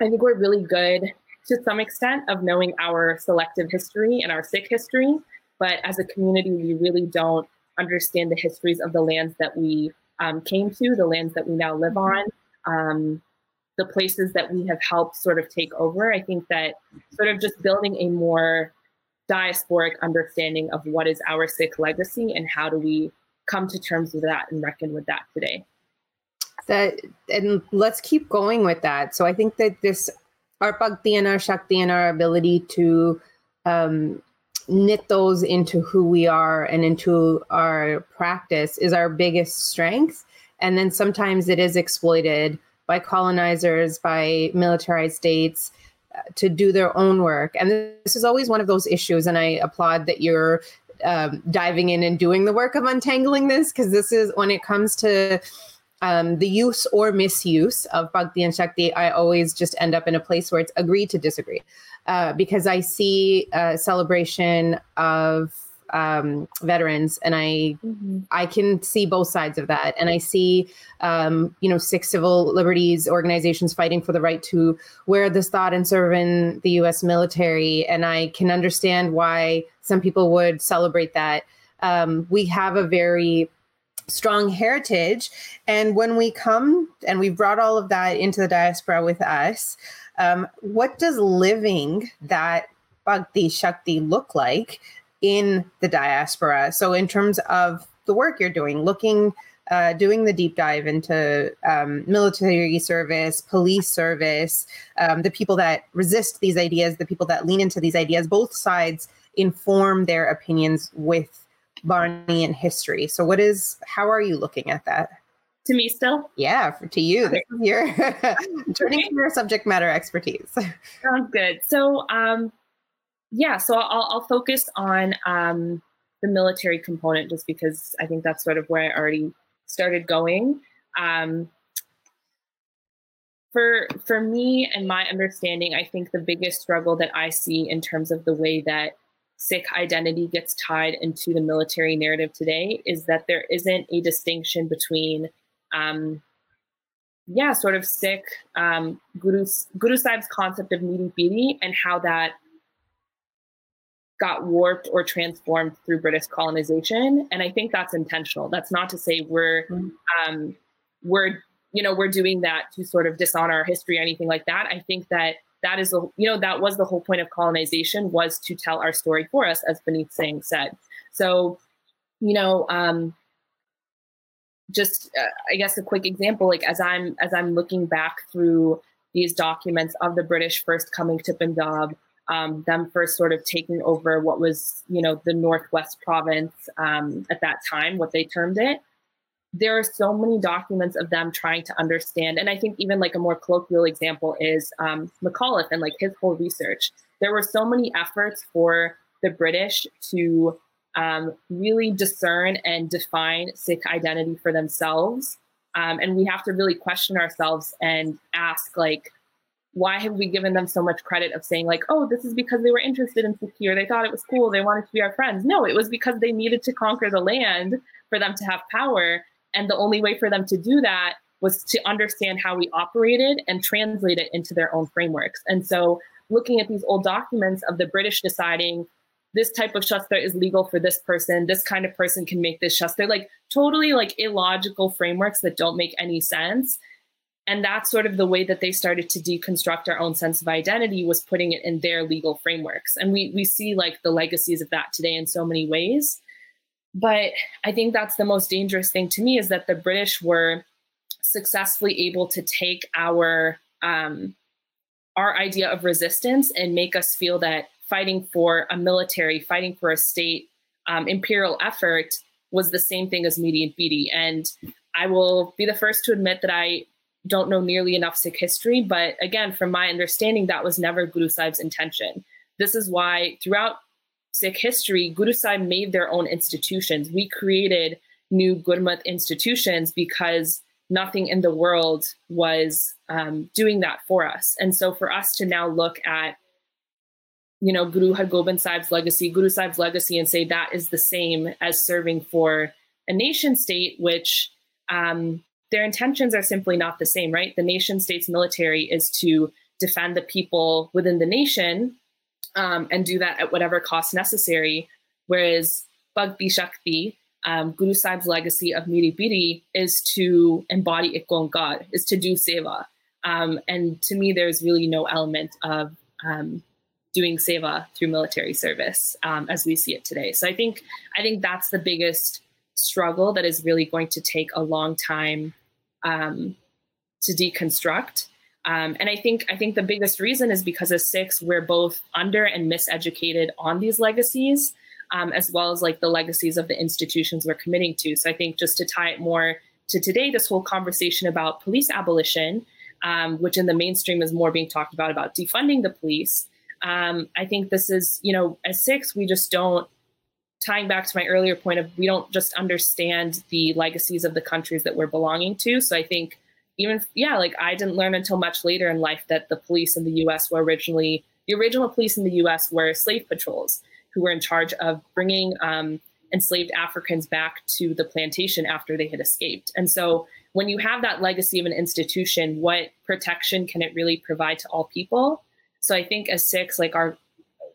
I think we're really good to some extent of knowing our selective history and our Sikh history. But as a community, we really don't understand the histories of the lands that we um, came to, the lands that we now live on. Um, the places that we have helped sort of take over. I think that sort of just building a more diasporic understanding of what is our Sikh legacy and how do we come to terms with that and reckon with that today. That and let's keep going with that. So I think that this our bhakti and our shakti and our ability to um, knit those into who we are and into our practice is our biggest strength. And then sometimes it is exploited by colonizers, by militarized states uh, to do their own work. And this is always one of those issues. And I applaud that you're um, diving in and doing the work of untangling this, because this is when it comes to um, the use or misuse of Bhakti and Shakti, I always just end up in a place where it's agree to disagree. Uh, because I see a celebration of um, veterans, and I mm-hmm. I can see both sides of that, and I see um, you know Sikh civil liberties organizations fighting for the right to wear dastaar and serve in the U.S. military, and I can understand why some people would celebrate that. Um, we have a very strong heritage, and when we come and we've brought all of that into the diaspora with us, um, what does living that Bhakti Shakti look like? in the diaspora. So, in terms of the work you're doing, looking, uh, doing the deep dive into um, military service, police service, um, the people that resist these ideas, the people that lean into these ideas, both sides inform their opinions with Bani and history. So, what is, how are you looking at that? To me, still? Yeah, for, to you. This is your [laughs] turning to your subject matter expertise. [laughs] Sounds good. So, um, yeah, so I'll, I'll focus on um, the military component just because I think that's sort of where I already started going. Um, for for me and my understanding, I think the biggest struggle that I see in terms of the way that Sikh identity gets tied into the military narrative today is that there isn't a distinction between, um, yeah, sort of Sikh um, Guru Guru Sahib's concept of Miri Piri and how that got warped or transformed through British colonization. And I think that's intentional. That's not to say we're um, we're you know we're doing that to sort of dishonor our history or anything like that. I think that that is the you know that was the whole point of colonization was to tell our story for us, as Paneet Singh said. So you know. Um, just uh, i guess a quick example like as i'm as i'm looking back through these documents of the british first coming to punjab um, them first sort of taking over what was, you know, the Northwest province um, at that time, what they termed it. There are so many documents of them trying to understand. And I think even like a more colloquial example is um, McAuliffe and like his whole research. There were so many efforts for the British to um, really discern and define Sikh identity for themselves. Um, and we have to really question ourselves and ask, like, why have we given them so much credit of saying like oh this is because they were interested in Sikhi they thought it was cool. They wanted to be our friends. No it was because they needed to conquer the land for them to have power. And the only way for them to do that was to understand how we operated and translate it into their own frameworks. And so looking at these old documents of the british deciding this type of shastra is legal for this person this kind of person can make this shastra like totally like illogical frameworks that don't make any sense. And that's sort of the way that they started to deconstruct our own sense of identity was putting it in their legal frameworks. And we we see like the legacies of that today in so many ways. But i think that's the most dangerous thing to me is that the british were successfully able to take our um, our idea of resistance and make us feel that fighting for a military fighting for a state um, imperial effort was the same thing as Miri and Piri and I will be the first to admit that I don't know nearly enough Sikh history. But again, from my understanding, that was never Guru Sahib's intention. This is why throughout Sikh history, Guru Sahib made their own institutions. We created new Gurmat institutions because nothing in the world was um, doing that for us. And so for us to now look at, you know, Guru Har Gobind Sahib's legacy, Guru Sahib's legacy, and say that is the same as serving for a nation state, which um, their intentions are simply not the same, right? The nation state's military is to defend the people within the nation um, and do that at whatever cost necessary. Whereas Bhakti Shakti, um, Guru Sahib's legacy of Miri Piri is to embody Ek Jot, is to do seva. Um, and to me, there's really no element of um, doing seva through military service um, as we see it today. So I think I think that's the biggest struggle that is really going to take a long time um, to deconstruct. Um, and I think I think the biggest reason is because as Sikhs, we're both under and miseducated on these legacies, um, as well as like the legacies of the institutions we're committing to. So I think just to tie it more to today, this whole conversation about police abolition, um, which in the mainstream is more being talked about about defunding the police. Um, I think this is, you know, as Sikhs, we just don't tying back to my earlier point of we don't just understand the legacies of the countries that we're belonging to. So I think even yeah, like I didn't learn until much later in life that the police in the U.S. were originally the original police in the U.S. were slave patrols who were in charge of bringing um, enslaved Africans back to the plantation after they had escaped. And so when you have that legacy of an institution, what protection can it really provide to all people? So I think as Sikhs, like our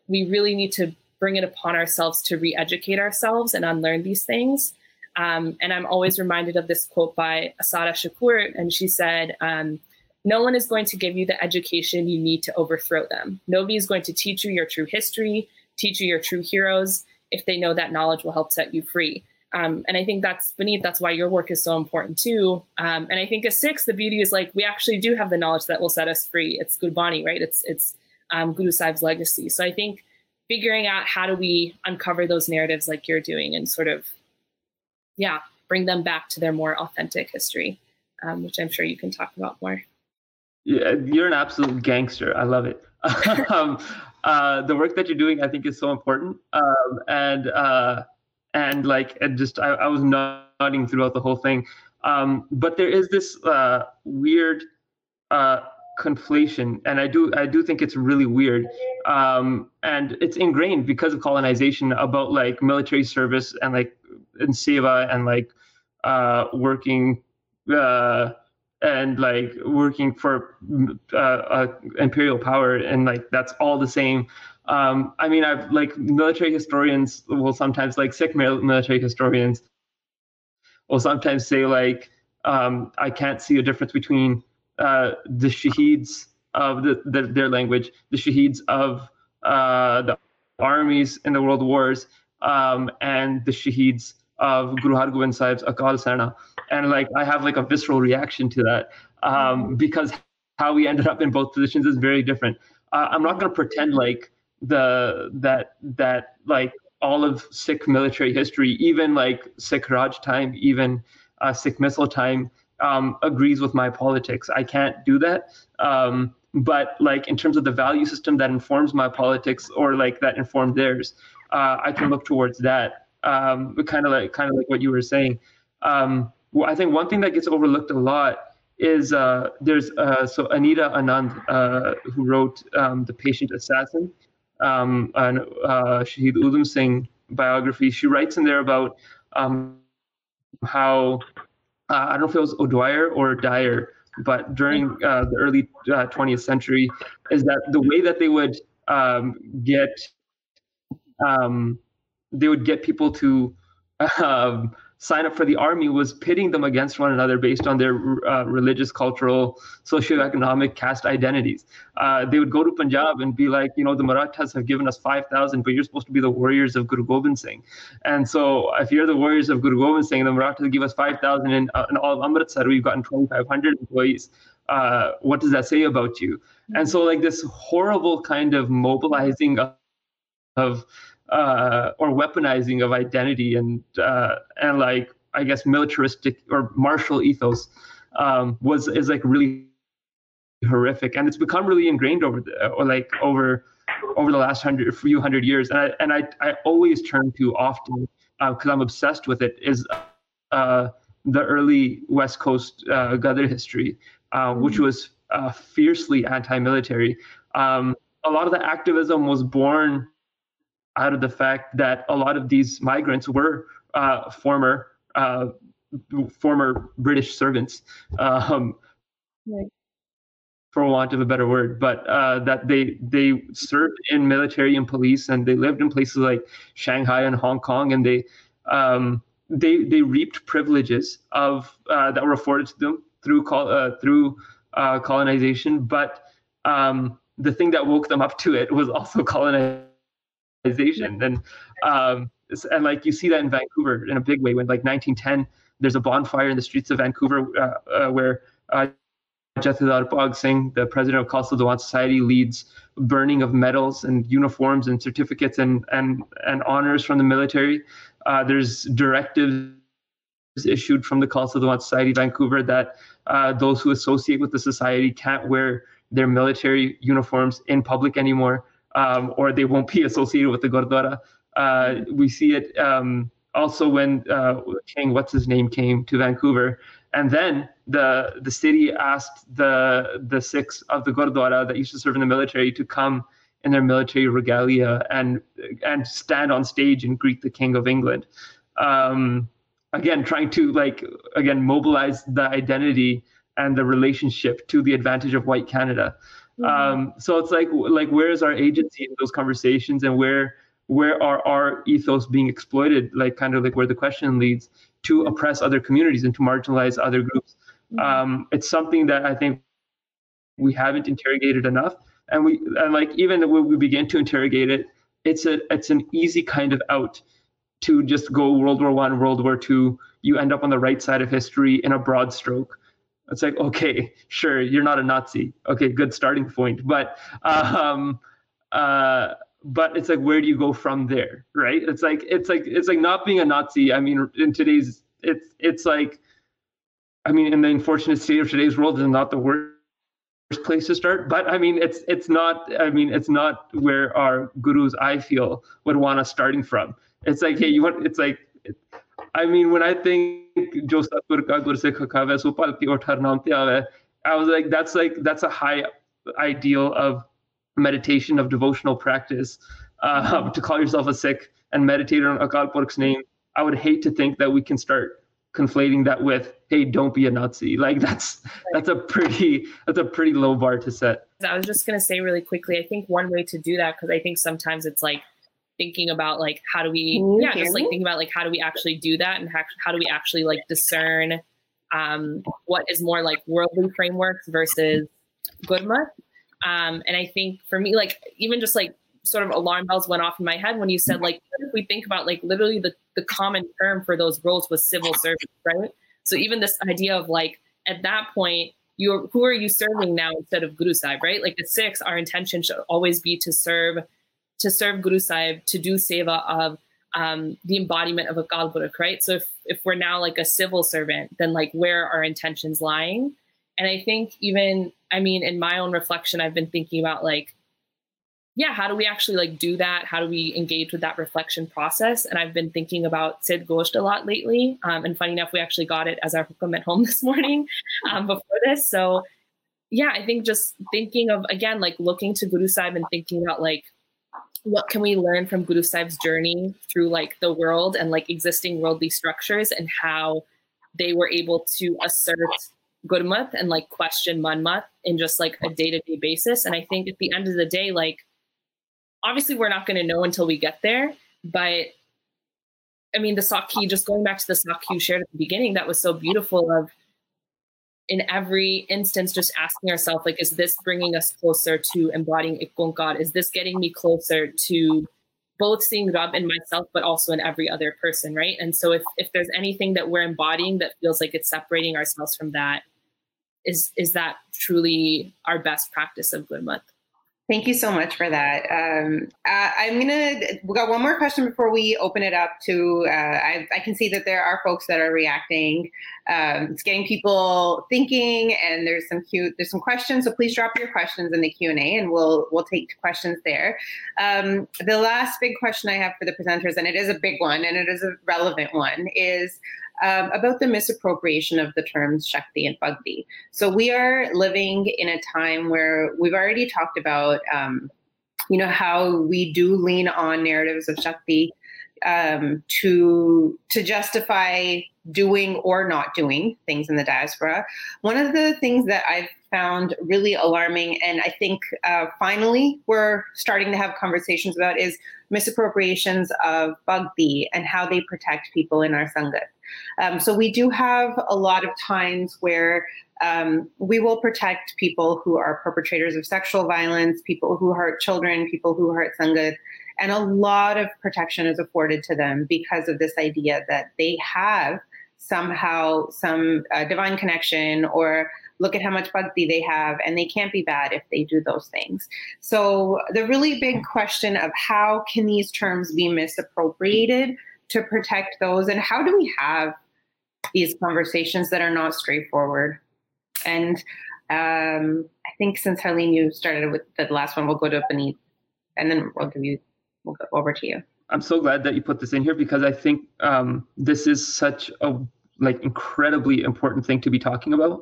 we really need to bring it upon ourselves to re-educate ourselves and unlearn these things. Um, and I'm always reminded of this quote by Assata Shakur, and she said, um, "No one is going to give you the education you need to overthrow them. Nobody is going to teach you your true history, teach you your true heroes, if they know that knowledge will help set you free." Um, and I think that's beneath. That's why your work is so important too. Um, and I think as Sikhs, the beauty is like we actually do have the knowledge that will set us free. It's Gurbani, right? It's it's um, Guru Sahib's legacy. So I think figuring out how do we uncover those narratives like you're doing and sort of yeah bring them back to their more authentic history um, which i'm sure you can talk about more. Yeah you're an absolute gangster. I love it. [laughs] Um, uh, the work that you're doing i think is so important. Um, and uh, and like and just I, I, was nodding throughout the whole thing. Um, but there is this uh, weird uh, conflation and i do i do think it's really weird. Um, and it's ingrained because of colonization about like military service and like in seva and like uh, working uh, and like working for uh, uh, imperial power and like that's all the same. Um, i mean i've like military historians will sometimes like Sikh military historians will sometimes say like um, i can't see a difference between uh, the shaheeds of the, the, their language, the shaheeds of uh, the armies in the world wars, um, and the shaheeds of Guru Har Gobind Sahib's Akal Sena. And like I have like a visceral reaction to that um, because how we ended up in both positions is very different. Uh, I'm not going to pretend like the that that like all of Sikh military history, even like Sikh Raj time, even uh, Sikh Misl time, um, agrees with my politics. I can't do that. Um, but like in terms of the value system that informs my politics or like that informed theirs, uh, I can look towards that. Um, kind of like kind of like what you were saying. Um, well, I think one thing that gets overlooked a lot is uh, there's uh, so Anita Anand uh, who wrote um, the Patient Assassin, um, and uh, Shahid Udham Singh biography. She writes in there about um, how I don't know if it was O'Dwyer or Dyer, but during uh, the early uh, 20th century, is that the way that they would um, get um, they would get people to [laughs] um, sign up for the army was pitting them against one another based on their uh, religious, cultural, socioeconomic caste identities. Uh, they would go to Punjab and be like, you know, the Marathas have given us 5,000, but you're supposed to be the warriors of Guru Gobind Singh. And so if you're the warriors of Guru Gobind Singh, the Marathas give us 5,000 and uh, in all of Amritsar, we've gotten 2,500 employees. Uh, what does that say about you? And so like this horrible kind of mobilizing of, of uh, or weaponizing of identity and uh, and like I guess militaristic or martial ethos um, was is like really horrific, and it's become really ingrained over the or like over over the last hundred few hundred years. And I and I I always turn to often because uh, I'm obsessed with it is uh, the early West Coast uh, history, uh, which was uh, fiercely anti-military. Um, a lot of the activism was born out of the fact that a lot of these migrants were uh, former uh, former British servants, um, right. for want of a better word, but uh, that they they served in military and police, and they lived in places like Shanghai and Hong Kong, and they um, they they reaped privileges of uh, that were afforded to them through call, uh, through uh, colonization, but um, the thing that woke them up to it was also [laughs] colonization. And um, and like you see that in Vancouver in a big way when like 1910 there's a bonfire in the streets of Vancouver uh, uh, where uh, Jathedar Bhag Singh, the president of Khalsa Diwan Society, leads burning of medals and uniforms and certificates and and and honors from the military. Uh, there's directives issued from the Khalsa Diwan Society Vancouver that uh, those who associate with the society can't wear their military uniforms in public anymore, um, or they won't be [laughs] associated with the Gurdwara. Uh, we see it um, also when uh, King, what's his name, came to Vancouver. And then the the city asked the the Sikhs of the Gurdwara that used to serve in the military to come in their military regalia and and stand on stage and greet the King of England. Um, again, trying to like again mobilize the identity and the relationship to the advantage of white Canada. Um, so it's like like where is our agency in those conversations and where where are our ethos being exploited like kind of like where the question leads to oppress other communities and to marginalize other groups. Mm-hmm. um, it's something that i think we haven't interrogated enough. And we and like even when we begin to interrogate it it's a it's an easy kind of out to just go world war one world war two. You end up on the right side of history in a broad stroke it's like okay sure you're not a nazi. Okay good starting point. But um uh but it's like where do you go from there right? It's like it's like it's like not being a nazi. I mean in today's it's it's like i mean in the unfortunate state of today's world is not the worst place to start. But i mean it's it's not i mean it's not where our gurus i feel would want us starting from. It's like hey you want it's like i mean when i think i was like that's like that's a high ideal of meditation of devotional practice uh, [laughs] to call yourself a Sikh and meditate on Akal Purkh's name. I would hate to think that we can start conflating that with hey don't be a nazi. Like that's that's a pretty that's a pretty low bar to set. I was just going to say really quickly i think one way to do that because i think sometimes it's like thinking about like how do we yeah just like thinking about like how do we actually do that and how, how do we actually like discern um what is more like worldly frameworks versus gurmat um, and I think for me, like even just like sort of alarm bells went off in my head when you said like if we think about like literally the, the common term for those roles was civil service, right? So even this idea of like at that point, you're who are you serving now instead of Guru Sahib, right? Like the Sikhs our intention should always be to serve to serve Guru Sahib, to do seva of um, the embodiment of Akal Purkh, right? So if, if we're now like a civil servant, then like where are our intentions lying? And I think even, I mean, in my own reflection, I've been thinking about like, yeah, how do we actually like do that? How do we engage with that reflection process? And I've been thinking about Sidh Gosht a lot lately. Um, and funny enough, we actually got it as our hukam at home [laughs] this morning um, before this. So yeah, I think just thinking of again, like looking to Guru Sahib and thinking about like what can we learn from Guru Sahib's journey through like the world and like existing worldly structures and how they were able to assert Gurmat and like question Manmat in just like a day to day basis. And I think at the end of the day, like obviously we're not going to know until we get there. But I mean, the Sakhi, just going back to the Sakhi you shared at the beginning, that was so beautiful of in every instance, just asking ourselves, like, is this bringing us closer to embodying Ikonkar? Is this getting me closer to both seeing Rab in myself, but also in every other person, right? And so if, if there's anything that we're embodying that feels like it's separating ourselves from that, is is that truly our best practice of good Gurmat? Thank you so much for that. Um, uh, I'm gonna we got one more question before we open it up to. Uh, I, I, can see that there are folks that are reacting. Um, it's getting people thinking, and there's some cute there's some questions. So please drop your questions in the Q and A, and we'll we'll take questions there. Um, the last big question I have for the presenters, and it is a big one, and it is a relevant one, is um, about the misappropriation of the terms Shakti and Bhakti. So we are living in a time where we've already talked about, um, you know, how we do lean on narratives of Shakti um, to to justify doing or not doing things in the diaspora. One of the things that I've found really alarming, and I think uh, finally we're starting to have conversations about is misappropriations of Bhakti and how they protect people in our Sangat. Um, so we do have a lot of times where um, we will protect people who are perpetrators of sexual violence, people who hurt children, people who hurt Sangat. And a lot of protection is afforded to them because of this idea that they have somehow some uh, divine connection or look at how much bhakti they have and they can't be bad if they do those things. So the really big question of how can these terms be misappropriated to protect those and how do we have these conversations that are not straightforward? And um, i think since harleen you started with the last one we'll go to Paneet and then we'll give you we'll go over to you. I'm so glad that you put this in here because i think um, this is such a like incredibly important thing to be talking about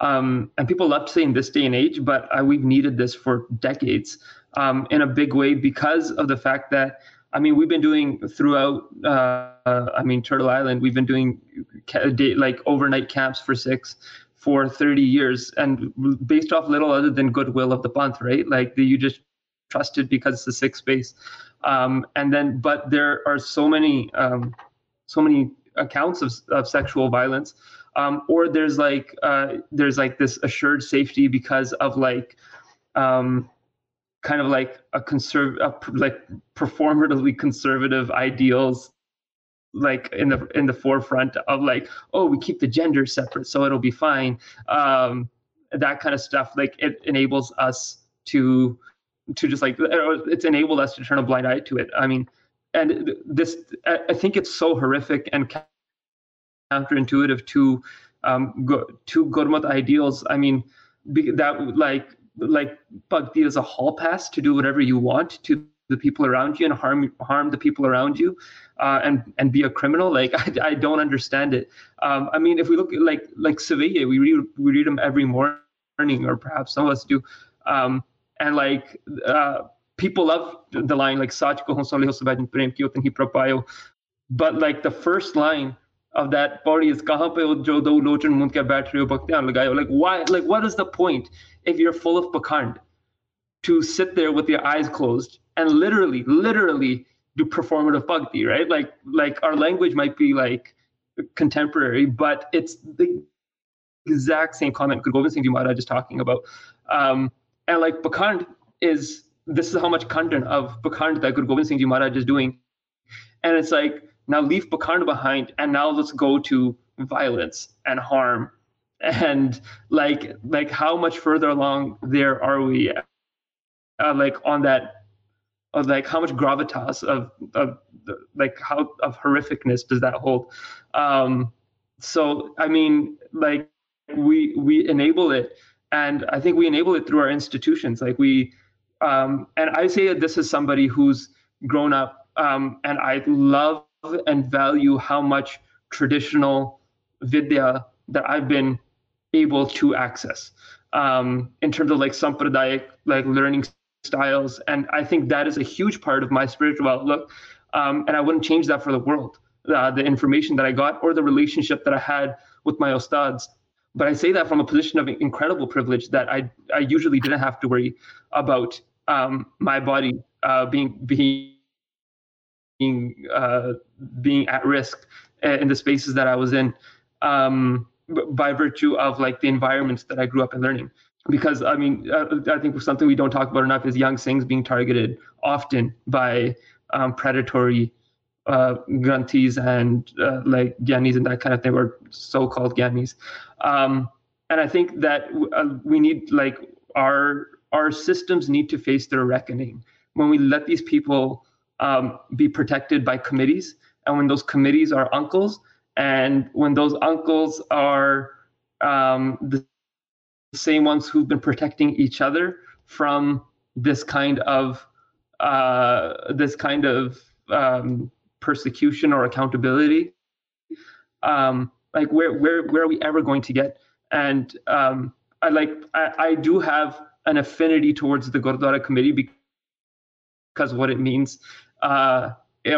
um, and people love to say in this day and age, but uh, we've needed this for decades um, in a big way because of the fact that, I mean, we've been doing throughout, uh, I mean, Turtle Island, we've been doing day, like overnight camps for Sikhs for 30 years and based off little other than goodwill of the Panth, right? Like the, you just trusted because it's a Sikh space. Um, and then, but there are so many, um, so many accounts of, of sexual violence um, or there's like uh, there's like this assured safety because of like um, kind of like a conserv like performatively conservative ideals like in the in the forefront of like oh we keep the gender separate so it'll be fine. Um, that kind of stuff like it enables us to to just like it's enabled us to turn a blind eye to it. I mean and this i think it's so horrific and counterintuitive to um, go, to Gurmat ideals. I mean, that like like Bhakti is a hall pass to do whatever you want to the people around you and harm harm the people around you, uh, and and be a criminal. Like [laughs] I, I don't understand it. Um, I mean, if we look at like like Savaiye, we read we read them every morning, or perhaps some of us do, um, and like. Uh, people love the line like Sach ko prem hi but like the first line of that body is kahan pe jo do lochan mund ke baith rahe ho lagayo like why like what is the point if you're full of pakhand to sit there with your eyes closed and literally literally do performative bhakti right? Like like our language might be like contemporary but it's the exact same comment Guru Gobind Singh Ji Maharaj is talking about. Um, and like pakhand is this is how much content of pakhand that Guru Gobind Singh Ji Maharaj is doing. And it's like now leave pakhand behind and now let's go to violence and harm. And like like how much further along there are we uh, like on that of like how much gravitas of of like how of horrificness does that hold? Um so i mean like we we enable it and i think we enable it through our institutions. Like we um and i say this is somebody who's grown up um and i love and value how much traditional vidya that I've been able to access um, in terms of like sampradaya, like learning styles. And I think that is a huge part of my spiritual outlook. Um, and I wouldn't change that for the world, uh, the information that I got or the relationship that I had with my ustads. But I say that from a position of incredible privilege that I, I usually didn't have to worry about um, my body uh, being being being uh, being at risk in the spaces that I was in um, by virtue of like the environments that I grew up in learning. Because I mean, uh, I think something we don't talk about enough is young Singhs being targeted often by um, predatory uh, granthis and uh, like gyanis and that kind of thing, or so-called gyanis. Um, and I think that uh, we need like our our systems need to face their reckoning when we let these people um, be protected by committees. And when those committees are uncles, and when those uncles are um, the same ones who've been protecting each other from this kind of uh, this kind of um, persecution or accountability, um, like where where where are we ever going to get? And um, I like I, I do have an affinity towards the Gurdwara committee because what it means uh,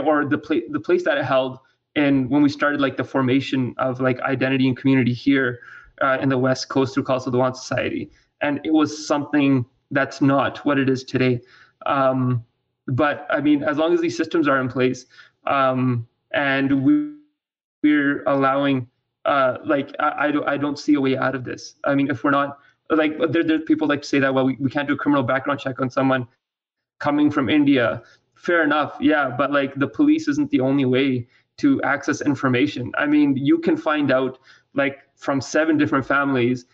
or the place the place that it held and when we started like the formation of like identity and community here uh, in the west coast through Khalsa Diwan Society and it was something that's not what it is today. Um, but I mean, as long as these systems are in place, um, and we, we're allowing, uh, like, I, I, don't, see a way out of this. I mean, if we're not, like, there, there people like to say that, well, we, we can't do a criminal background check on someone coming from India. Fair enough, yeah, but like the police isn't the only way to access information. I mean, you can find out like from seven different families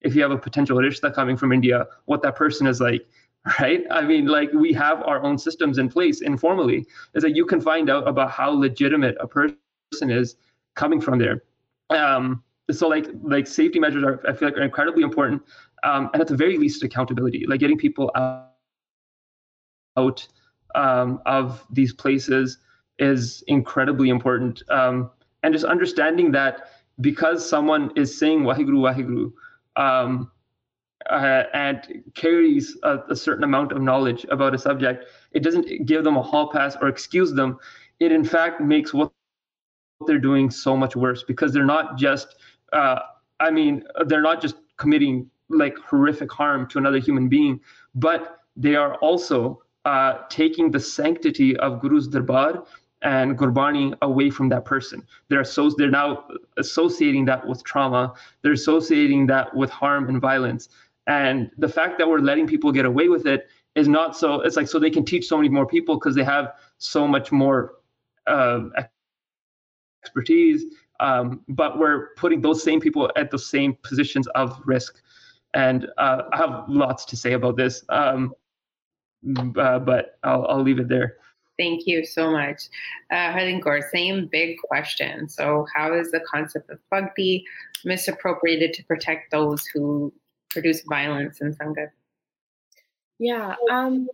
if you have a potential rishta coming from India, what that person is like, [laughs] right? I mean, like we have our own systems in place informally, is that you can find out about how legitimate a person is coming from there. Um, so like like safety measures are I feel like are incredibly important, um, and at the very least accountability, like getting people out, out um, of these places is incredibly important, um, and just understanding that because someone is saying Waheguru Waheguru um, uh, and carries a, a, certain amount of knowledge about a subject, it doesn't give them a hall pass or excuse them. It in fact makes what they're doing so much worse because they're not just, uh, I mean, they're not just committing like horrific harm to another human being, but they are also uh, taking the sanctity of Guru's Darbar and Gurbani away from that person. They're so they're now associating that with trauma. They're associating that with harm and violence. And the fact that we're letting people get away with it is not so. It's like so they can teach so many more people because they have so much more uh, expertise. Um, but we're putting those same people at the same positions of risk. And uh, I have lots to say about this, um, uh, but I'll, I'll leave it there. Thank you so much. Uh, Harleen Kaur, same big question. So, how is the concept of bhakti misappropriated to protect those who produce violence in Sangat? Yeah, um,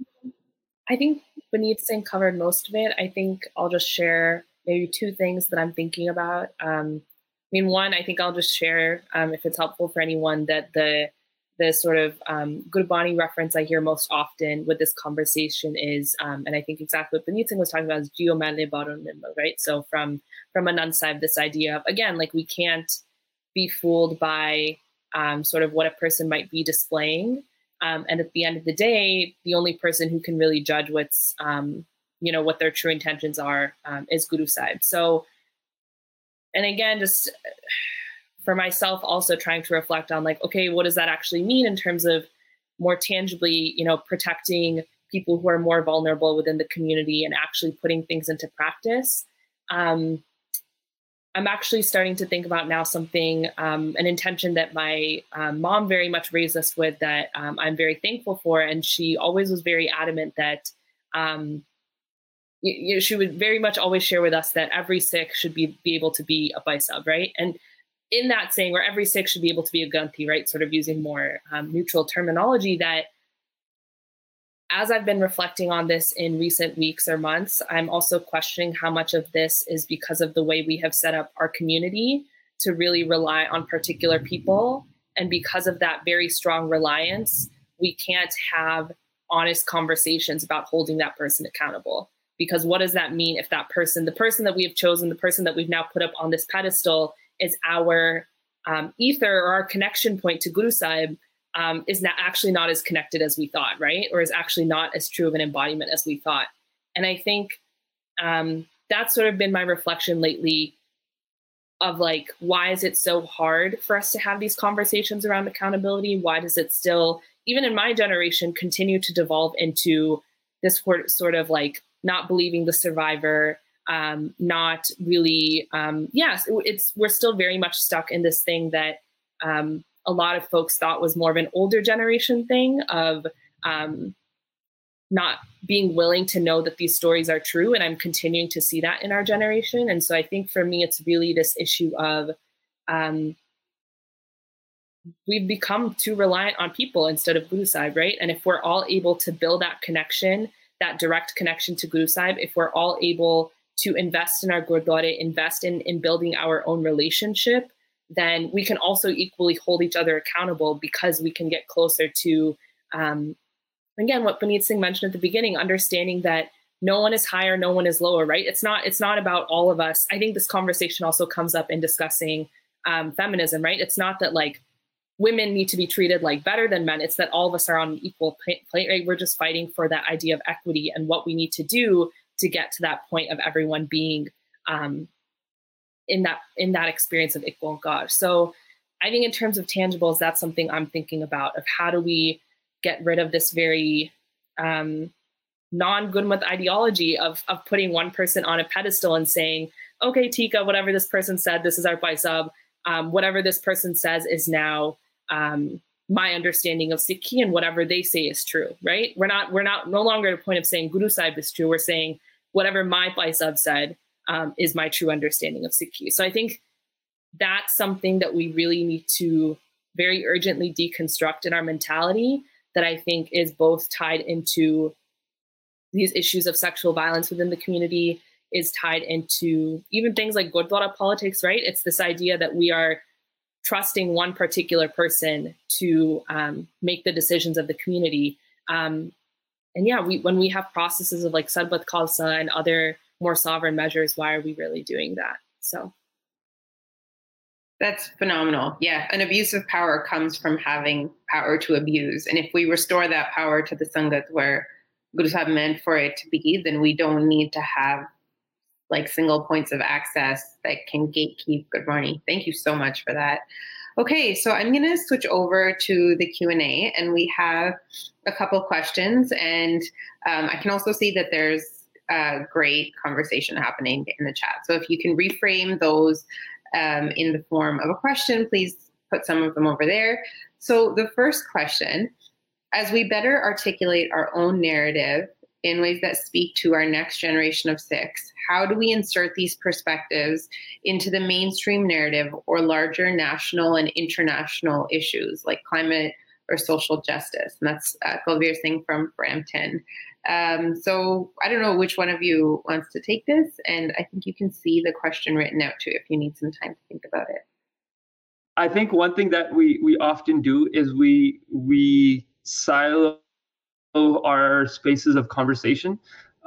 I think Paneet Singh covered most of it. I think I'll just share maybe two things that I'm thinking about. Um, I mean, one, I think I'll just share, um, if it's helpful for anyone, that the the sort of um, Gurbani reference I hear most often with this conversation is, um, and I think exactly what Singh was talking about is Geomale Baronimba, right? So from from Anand Sahib, this idea of again, like we can't be fooled by um, sort of what a person might be displaying, um, and at the end of the day, the only person who can really judge what's um, you know what their true intentions are um, is Guru Sahib. So, and again, just for myself also trying to reflect on like okay what does that actually mean in terms of more tangibly you know protecting people who are more vulnerable within the community and actually putting things into practice um, i'm actually starting to think about now something um, an intention that my um, mom very much raised us with that um, i'm very thankful for and she always was very adamant that um, you, know, she would very much always share with us that every Sikh should be be able to be a Bhaisab, right? And in that saying, where every Sikh should be able to be a Granthi, right? Sort of using more um, neutral terminology that as I've been reflecting on this in recent weeks or months, I'm also questioning how much of this is because of the way we have set up our community to really rely on particular people. And because of that very strong reliance, we can't have honest conversations about holding that person accountable. Because what does that mean if that person, the person that we have chosen, the person that we've now put up on this pedestal, is our um, ether or our connection point to Guru Sahib um, is not actually not as connected as we thought, right? Or is actually not as true of an embodiment as we thought. And I think um, that's sort of been my reflection lately of like, why is it so hard for us to have these conversations around accountability? Why does it still, even in my generation, continue to devolve into this sort of like not believing the survivor, um, not really um, yes it's we're still very much stuck in this thing that um, a lot of folks thought was more of an older generation thing of um, not being willing to know that these stories are true and i'm continuing to see that in our generation and so i think for me it's really this issue of um, we've become too reliant on people instead of Guru Sahib, right? And if we're all able to build that connection, that direct connection to Guru Sahib, if we're all able to invest in our Gurdwara, invest in, in building our own relationship, then we can also equally hold each other accountable because we can get closer to, um, again, what Paneet Singh mentioned at the beginning, understanding that no one is higher, no one is lower, right? It's not, it's not about all of us. I think this conversation also comes up in discussing um, feminism, right? It's not that like women need to be treated like better than men. It's that all of us are on an equal plate, right? We're just fighting for that idea of equity and what we need to do to get to that point of everyone being um, in that in that experience of equal God. So I think in terms of tangibles, that's something I'm thinking about of how do we get rid of this very um, non-Gurmat ideology of of putting one person on a pedestal and saying, okay, Tika, whatever this person said, this is our paisab. Um, whatever this person says is now um, my understanding of Sikhi, and whatever they say is true. Right? We're not we're not no longer at a point of saying Guru Sahib is true. We're saying whatever my paisab said um, is my true understanding of Sikhi. So I think that's something that we really need to very urgently deconstruct in our mentality that I think is both tied into these issues of sexual violence within the community, is tied into even things like Gurdwara politics, right? It's this idea that we are trusting one particular person to um, make the decisions of the community. Um, and yeah, we, when we have processes of like Sarbat Khalsa and other more sovereign measures, why are we really doing that? So. That's phenomenal. Yeah, an abuse of power comes from having power to abuse. And if we restore that power to the Sangat where Guru Sahib meant for it to be, then we don't need to have like single points of access that can gatekeep Gurbani. Thank you so much for that. Okay, so I'm going to switch over to the Q&A and we have a couple questions and um, I can also see that there's a great conversation happening in the chat. So if you can reframe those um, in the form of a question, please put some of them over there. So, the first question as we better articulate our own narrative in ways that speak to our next generation of Sikhs? how do we insert these perspectives into the mainstream narrative or larger national and international issues like climate or social justice? And that's uh, Kulveer Singh from Brampton. Um, so I don't know which one of you wants to take this, and I think you can see the question written out too if you need some time to think about it. I think one thing that we we often do is we we silo our spaces of conversation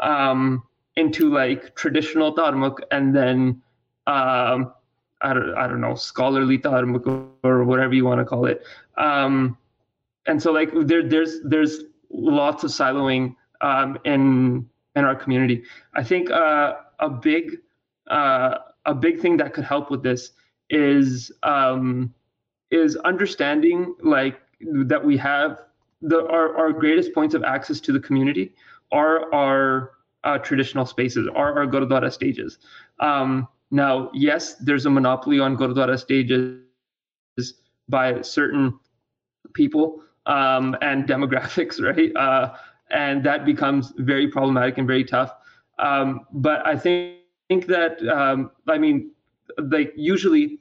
um, into like traditional dharmak and then um, I don't I don't know scholarly dharmak or whatever you want to call it. Um, and so like there there's there's lots of siloing um, in in our community. I think uh, a big uh, a big thing that could help with this is um, is understanding like that we have the our, our greatest points of access to the community are our uh, traditional spaces, are our Gurdwara stages. Um, now, yes, there's a monopoly on Gurdwara stages by certain people um, and demographics, [laughs] right? Uh, and that becomes very problematic and very tough. Um, but I think, think that um, I mean, like usually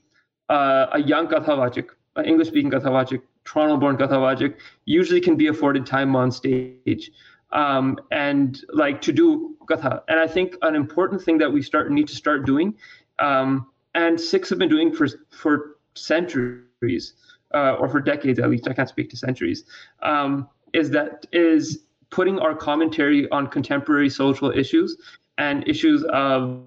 uh, a young Kathavachik, an English-speaking Kathavachik, Toronto-born Kathavachik, usually can be afforded time on stage um, and like to do Katha. And I think an important thing that we start need to start doing, um, and Sikhs have been doing for for centuries uh, or for decades at least. I can't speak to centuries. Um, is that is putting our commentary on contemporary social issues and issues of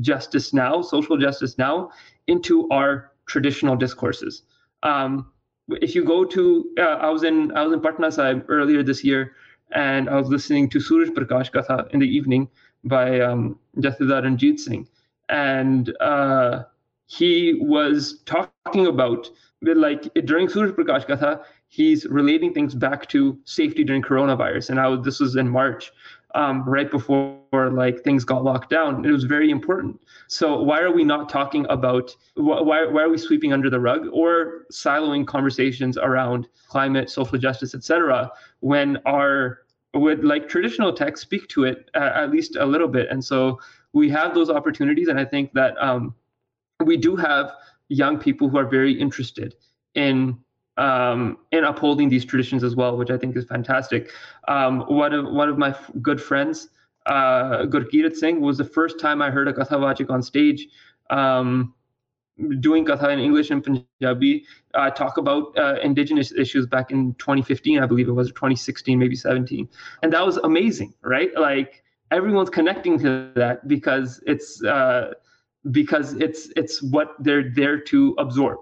justice now, social justice now, into our traditional discourses. Um, if you go to, uh, I was in I was in Patna Sahib earlier this year, and I was listening to Suraj Prakash Katha in the evening by um, Jathedar Ranjit Singh, and uh, he was talking about like during Suraj Prakash Katha, he's relating things back to safety during coronavirus. And how this was in March, um, right before like things got locked down. It was very important. So why are we not talking about why why are we sweeping under the rug or siloing conversations around climate, social justice, etc. when our would like traditional texts speak to it uh, at least a little bit. And so we have those opportunities, and I think that um, we do have young people who are very interested in um, in upholding these traditions as well, which I think is fantastic. Um, one of one of my f- good friends, uh, Gurkirat Singh, was the first time I heard a Kathavachik on stage. Um, doing Katha in English and Punjabi, uh, talk about uh, indigenous issues back in 2015, I believe it was, 2016, maybe 17. And that was amazing, right? Like everyone's connecting to that because it's uh, because it's it's what they're there to absorb.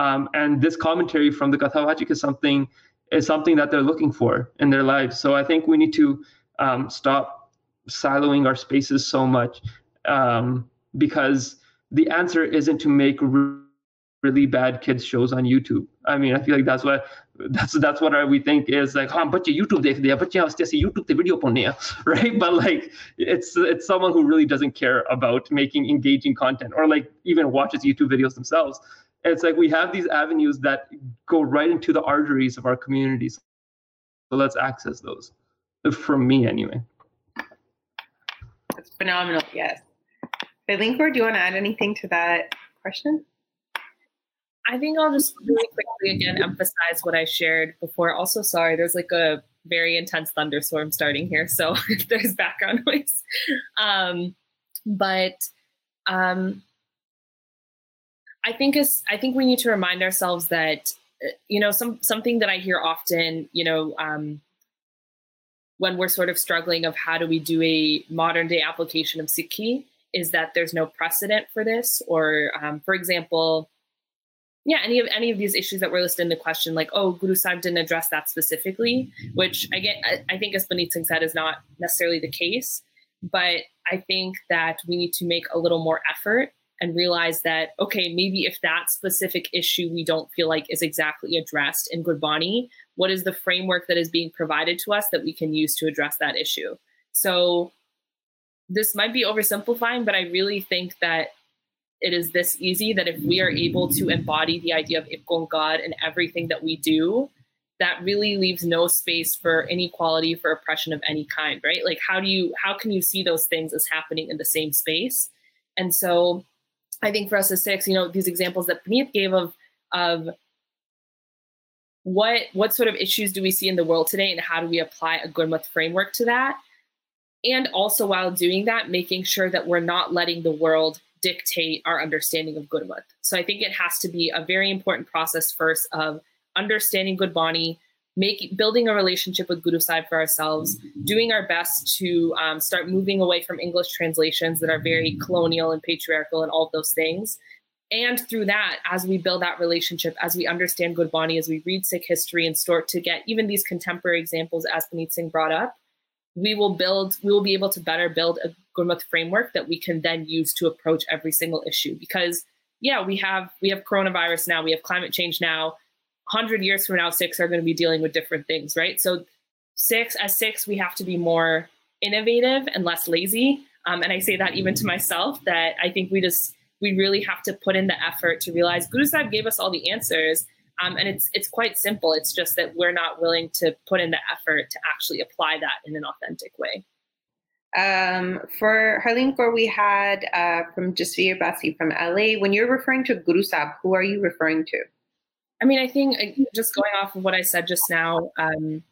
Um, and this commentary from the Kathawajik is something is something that they're looking for in their lives. So I think we need to um, stop siloing our spaces so much um, because the answer isn't to make really bad kids shows on YouTube. I mean, I feel like that's what that's that's what we think is like, oh, but YouTube they they but YouTube the video [laughs] right? But like it's it's someone who really doesn't care about making engaging content or like even watches YouTube videos themselves it's like we have these avenues that go right into the arteries of our communities. So let's access those. From me, anyway. That's phenomenal. Yes. Linkor, do you want to add anything to that question? I think I'll just really quickly again emphasize what I shared before. Also, sorry, there's like a very intense thunderstorm starting here, so [laughs] there's background [laughs] noise. Um, but um, I think is I think we need to remind ourselves that you know some something that I hear often, you know, um, when we're sort of struggling of how do we do a modern day application of Sikhi is that there's no precedent for this, or um, for example, yeah, any of any of these issues that were listed in the question, like oh, Guru Sahib didn't address that specifically, which again I, I think as Paneet Singh said is not necessarily the case, but I think that we need to make a little more effort and realize that okay maybe if that specific issue we don't feel like is exactly addressed in gurbani what is the framework that is being provided to us that we can use to address that issue? So this might be oversimplifying but i really think that it is this easy that if we are able to embody the idea of Ik Onkar in everything that we do that really leaves no space for inequality for oppression of any kind right? Like how do you how can you see those things as happening in the same space? And so I think for us as Sikhs, you know, these examples that Paneet gave of of what what sort of issues do we see in the world today and how do we apply a Gurmat framework to that? And also while doing that, making sure that we're not letting the world dictate our understanding of Gurmat. So I think it has to be a very important process first of understanding Gurbani, making building a relationship with Guru Sahib for ourselves, doing our best to um, start moving away from English translations that are very colonial and patriarchal and all of those things. And through that, as we build that relationship, as we understand Gurbani, as we read Sikh history and start to get even these contemporary examples, as Paneet Singh brought up, we will build, we will be able to better build a Gurmat framework that we can then use to approach every single issue. Because yeah, we have we have coronavirus now, we have climate change now, 100 years from now, Sikhs are going to be dealing with different things, right? So, Sikhs as Sikhs, we have to be more innovative and less lazy. Um, and I say that even to myself that I think we just, we really have to put in the effort to realize Guru Sahib gave us all the answers. Um, and it's it's quite simple. It's just that we're not willing to put in the effort to actually apply that in an authentic way. Um, for Harleen we had uh, from Jasveer Basi from LA. When you're referring to Guru Sahib, who are you referring to? I mean, I think uh, just going off of what I said just now, um,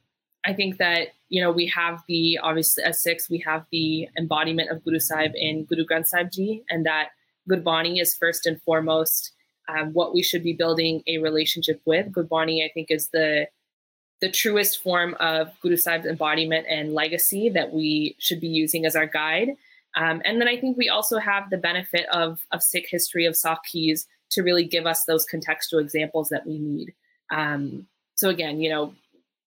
I think that you know we have the obviously as Sikhs we have the embodiment of Guru Sahib in Guru Granth Sahib Ji, and that Gurbani is first and foremost um, what we should be building a relationship with. Gurbani, I think, is the the truest form of Guru Sahib's embodiment and legacy that we should be using as our guide. Um, and then I think we also have the benefit of of Sikh history of Sakhis to really give us those contextual examples that we need. Um, so again, you know,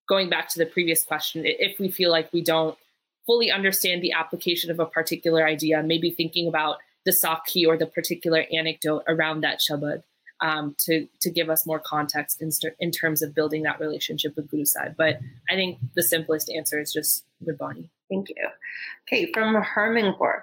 going back to the previous question, if we feel like we don't fully understand the application of a particular idea, maybe thinking about the Sakhi or the particular anecdote around that Shabad um, to to give us more context in, in terms of building that relationship with Guru. But I think the simplest answer is just Gurbani. Thank you. Okay, from Harmanpur.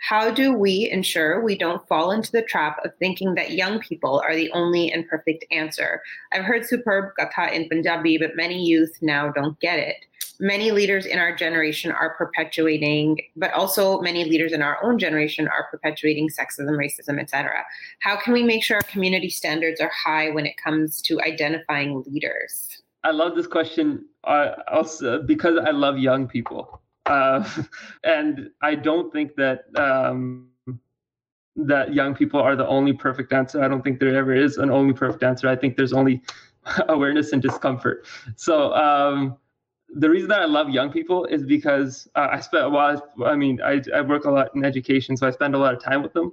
How do we ensure we don't fall into the trap of thinking that young people are the only and perfect answer? I've heard superb katha in Punjabi, but many youth now don't get it. Many leaders in our generation are perpetuating, but also many leaders in our own generation are perpetuating sexism, racism, etc. How can we make sure our community standards are high when it comes to identifying leaders? I love this question uh, also because I love young people uh, [laughs] and I don't think that um, that young people are the only perfect answer. I don't think there ever is an only perfect answer. I think there's only [laughs] awareness and discomfort. So um, the reason that I love young people is because uh, I spent a while. I mean, I, I work a lot in education, so I spend a lot of time with them.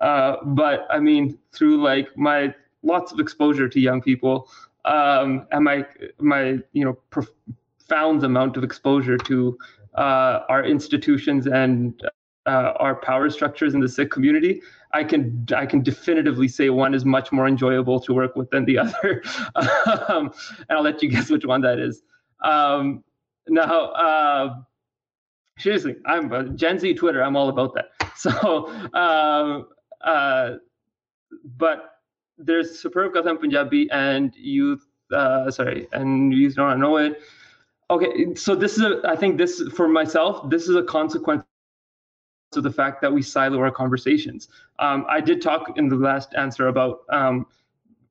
Uh, but I mean, through like my lots of exposure to young people um, and my my you know profound amount of exposure to uh, our institutions and uh, our power structures in the Sikh community, I can I can definitively say one is much more enjoyable to work with than the [laughs] other, um, and I'll let you guess which one that is. Um, now, uh, seriously, I'm uh, Gen Z Twitter. I'm all about that. [laughs] So, um, uh, but there's superb Katham Punjabi and youth. Uh, sorry, and you don't know it. Okay, so this is a. I think this for myself. This is a consequence of the fact that we silo our conversations. Um, I did talk in the last answer about um,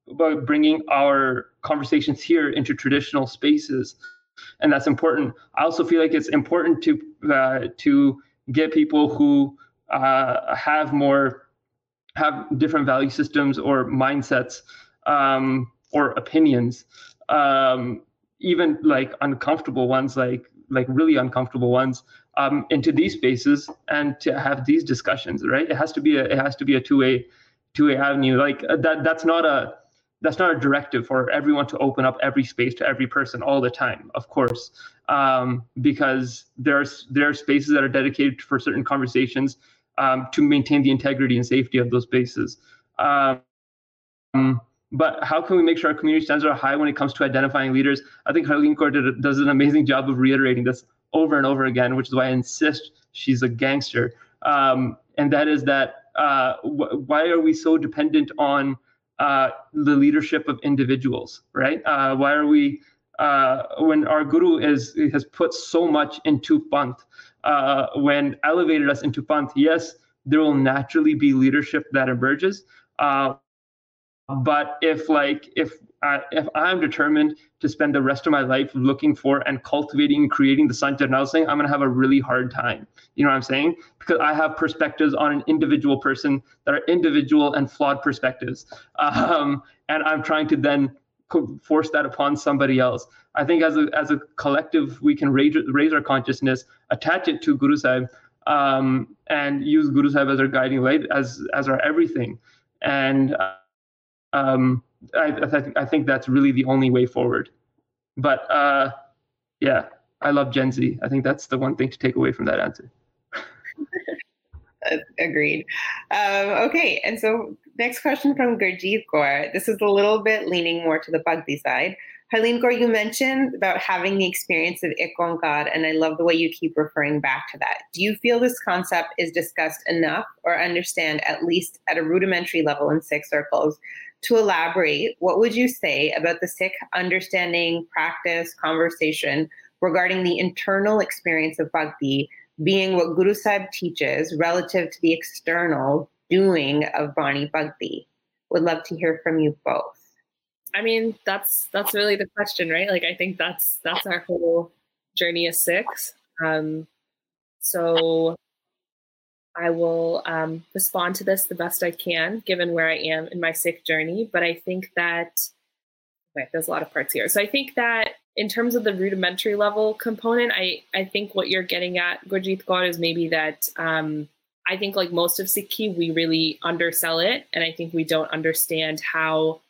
about bringing our conversations here into traditional spaces, and that's important. I also feel like it's important to uh, to get people who uh, have more have different value systems or mindsets um, or opinions, um, even like uncomfortable ones, like like really uncomfortable ones, um, into these spaces and to have these discussions. Right? It has to be a it has to be a two way two way avenue. Like uh, that that's not a that's not a directive for everyone to open up every space to every person all the time, of course, um, because there's there are spaces that are dedicated for certain conversations um, to maintain the integrity and safety of those spaces. Um, but how can we make sure our community standards are high when it comes to identifying leaders? I think Harleen Kaur does an amazing job of reiterating this over and over again, which is why I insist she's a gangster. Um, and that is that uh, wh- why are we so dependent on uh, the leadership of individuals, right? Uh, why are we uh, when our guru is has put so much into panth, uh, when elevated us into panth, yes, there will naturally be leadership that emerges. Uh, but if like if I, if I'm determined to spend the rest of my life looking for and cultivating and creating the Sant Jarnail Singh, I'm gonna have a really hard time. You know what I'm saying? Because I have perspectives on an individual person that are individual and flawed perspectives, um, and I'm trying to then force that upon somebody else. I think as a as a collective, we can raise raise our consciousness, attach it to Guru Sahib, um, and use Guru Sahib as our guiding light, as as our everything. And um, I, I, th- I think that's really the only way forward. But uh, yeah, I love Gen Z. I think that's the one thing to take away from that answer. [laughs] Agreed. Um, okay, and so next question from Gurjeet Kaur. This is a little bit leaning more to the Bhakti side. Harleen Kaur, you mentioned about having the experience of Ik Onkar, and I love the way you keep referring back to that. Do you feel this concept is discussed enough or understand at least at a rudimentary level in Sikh circles? To elaborate, what would you say about the Sikh understanding, practice, conversation regarding the internal experience of Bhakti being what Guru Sahib teaches relative to the external doing of Bani Bhakti? Would love to hear from you both. I mean, that's that's really the question, right? Like, I think that's that's our whole journey as Sikhs. Um, so I will um, respond to this the best I can, given where I am in my Sikh journey. But I think that okay, there's a lot of parts here. So I think that in terms of the rudimentary level component, I I think what you're getting at, Gurjeet Kaur, is maybe that um, I think like most of Sikhi, we really undersell it, and I think we don't understand how.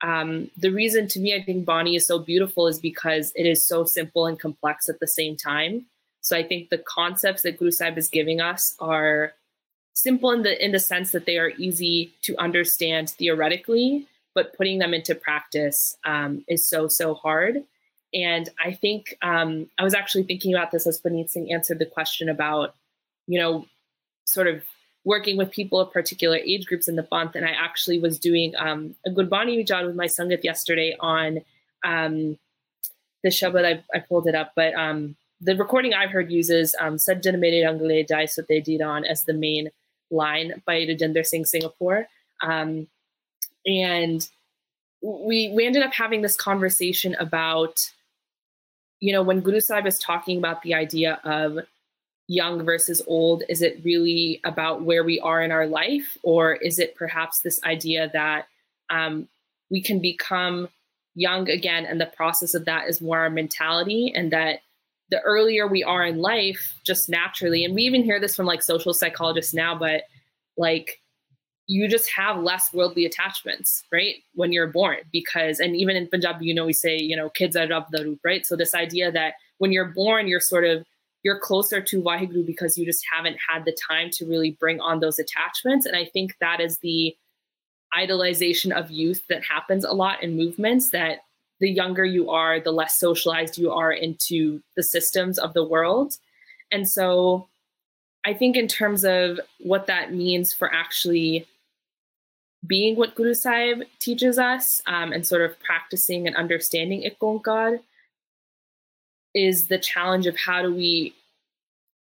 Um, the reason to me, I think Bani is so beautiful is because it is so simple and complex at the same time. So I think the concepts that Guru is giving us are simple in the in the sense that they are easy to understand theoretically, but putting them into practice um, is so so hard. And I think um, I was actually thinking about this as Paneet Singh answered the question about, you know, sort of working with people of particular age groups in the month. And I actually was doing um, a Gurbani job with my Sangat yesterday on um, the Shabad. I, I, pulled it up, but um, the recording I've heard uses um, Sajjan Mere Rangle Jai Sote Diran as the main line by Rajinder Singh Singapore. Um, and we we ended up having this conversation about you know, when Guru Sahib is talking about the idea of young versus old, is it really about where we are in our life? Or is it perhaps this idea that um, we can become young again and the process of that is more our mentality and that the earlier we are in life, just naturally, and we even hear this from like social psychologists now, but like you just have less worldly attachments, right? When you're born, because, and even in Punjabi, you know, we say, you know, kids are Rab Daroop, right? So this idea that when you're born, you're sort of, you're closer to Waheguru because you just haven't had the time to really bring on those attachments. And I think that is the idolization of youth that happens a lot in movements that the younger you are, the less socialized you are into the systems of the world. And so I think, in terms of what that means for actually being what Guru Sahib teaches us um, and sort of practicing and understanding Ik Onkar is the challenge of how do we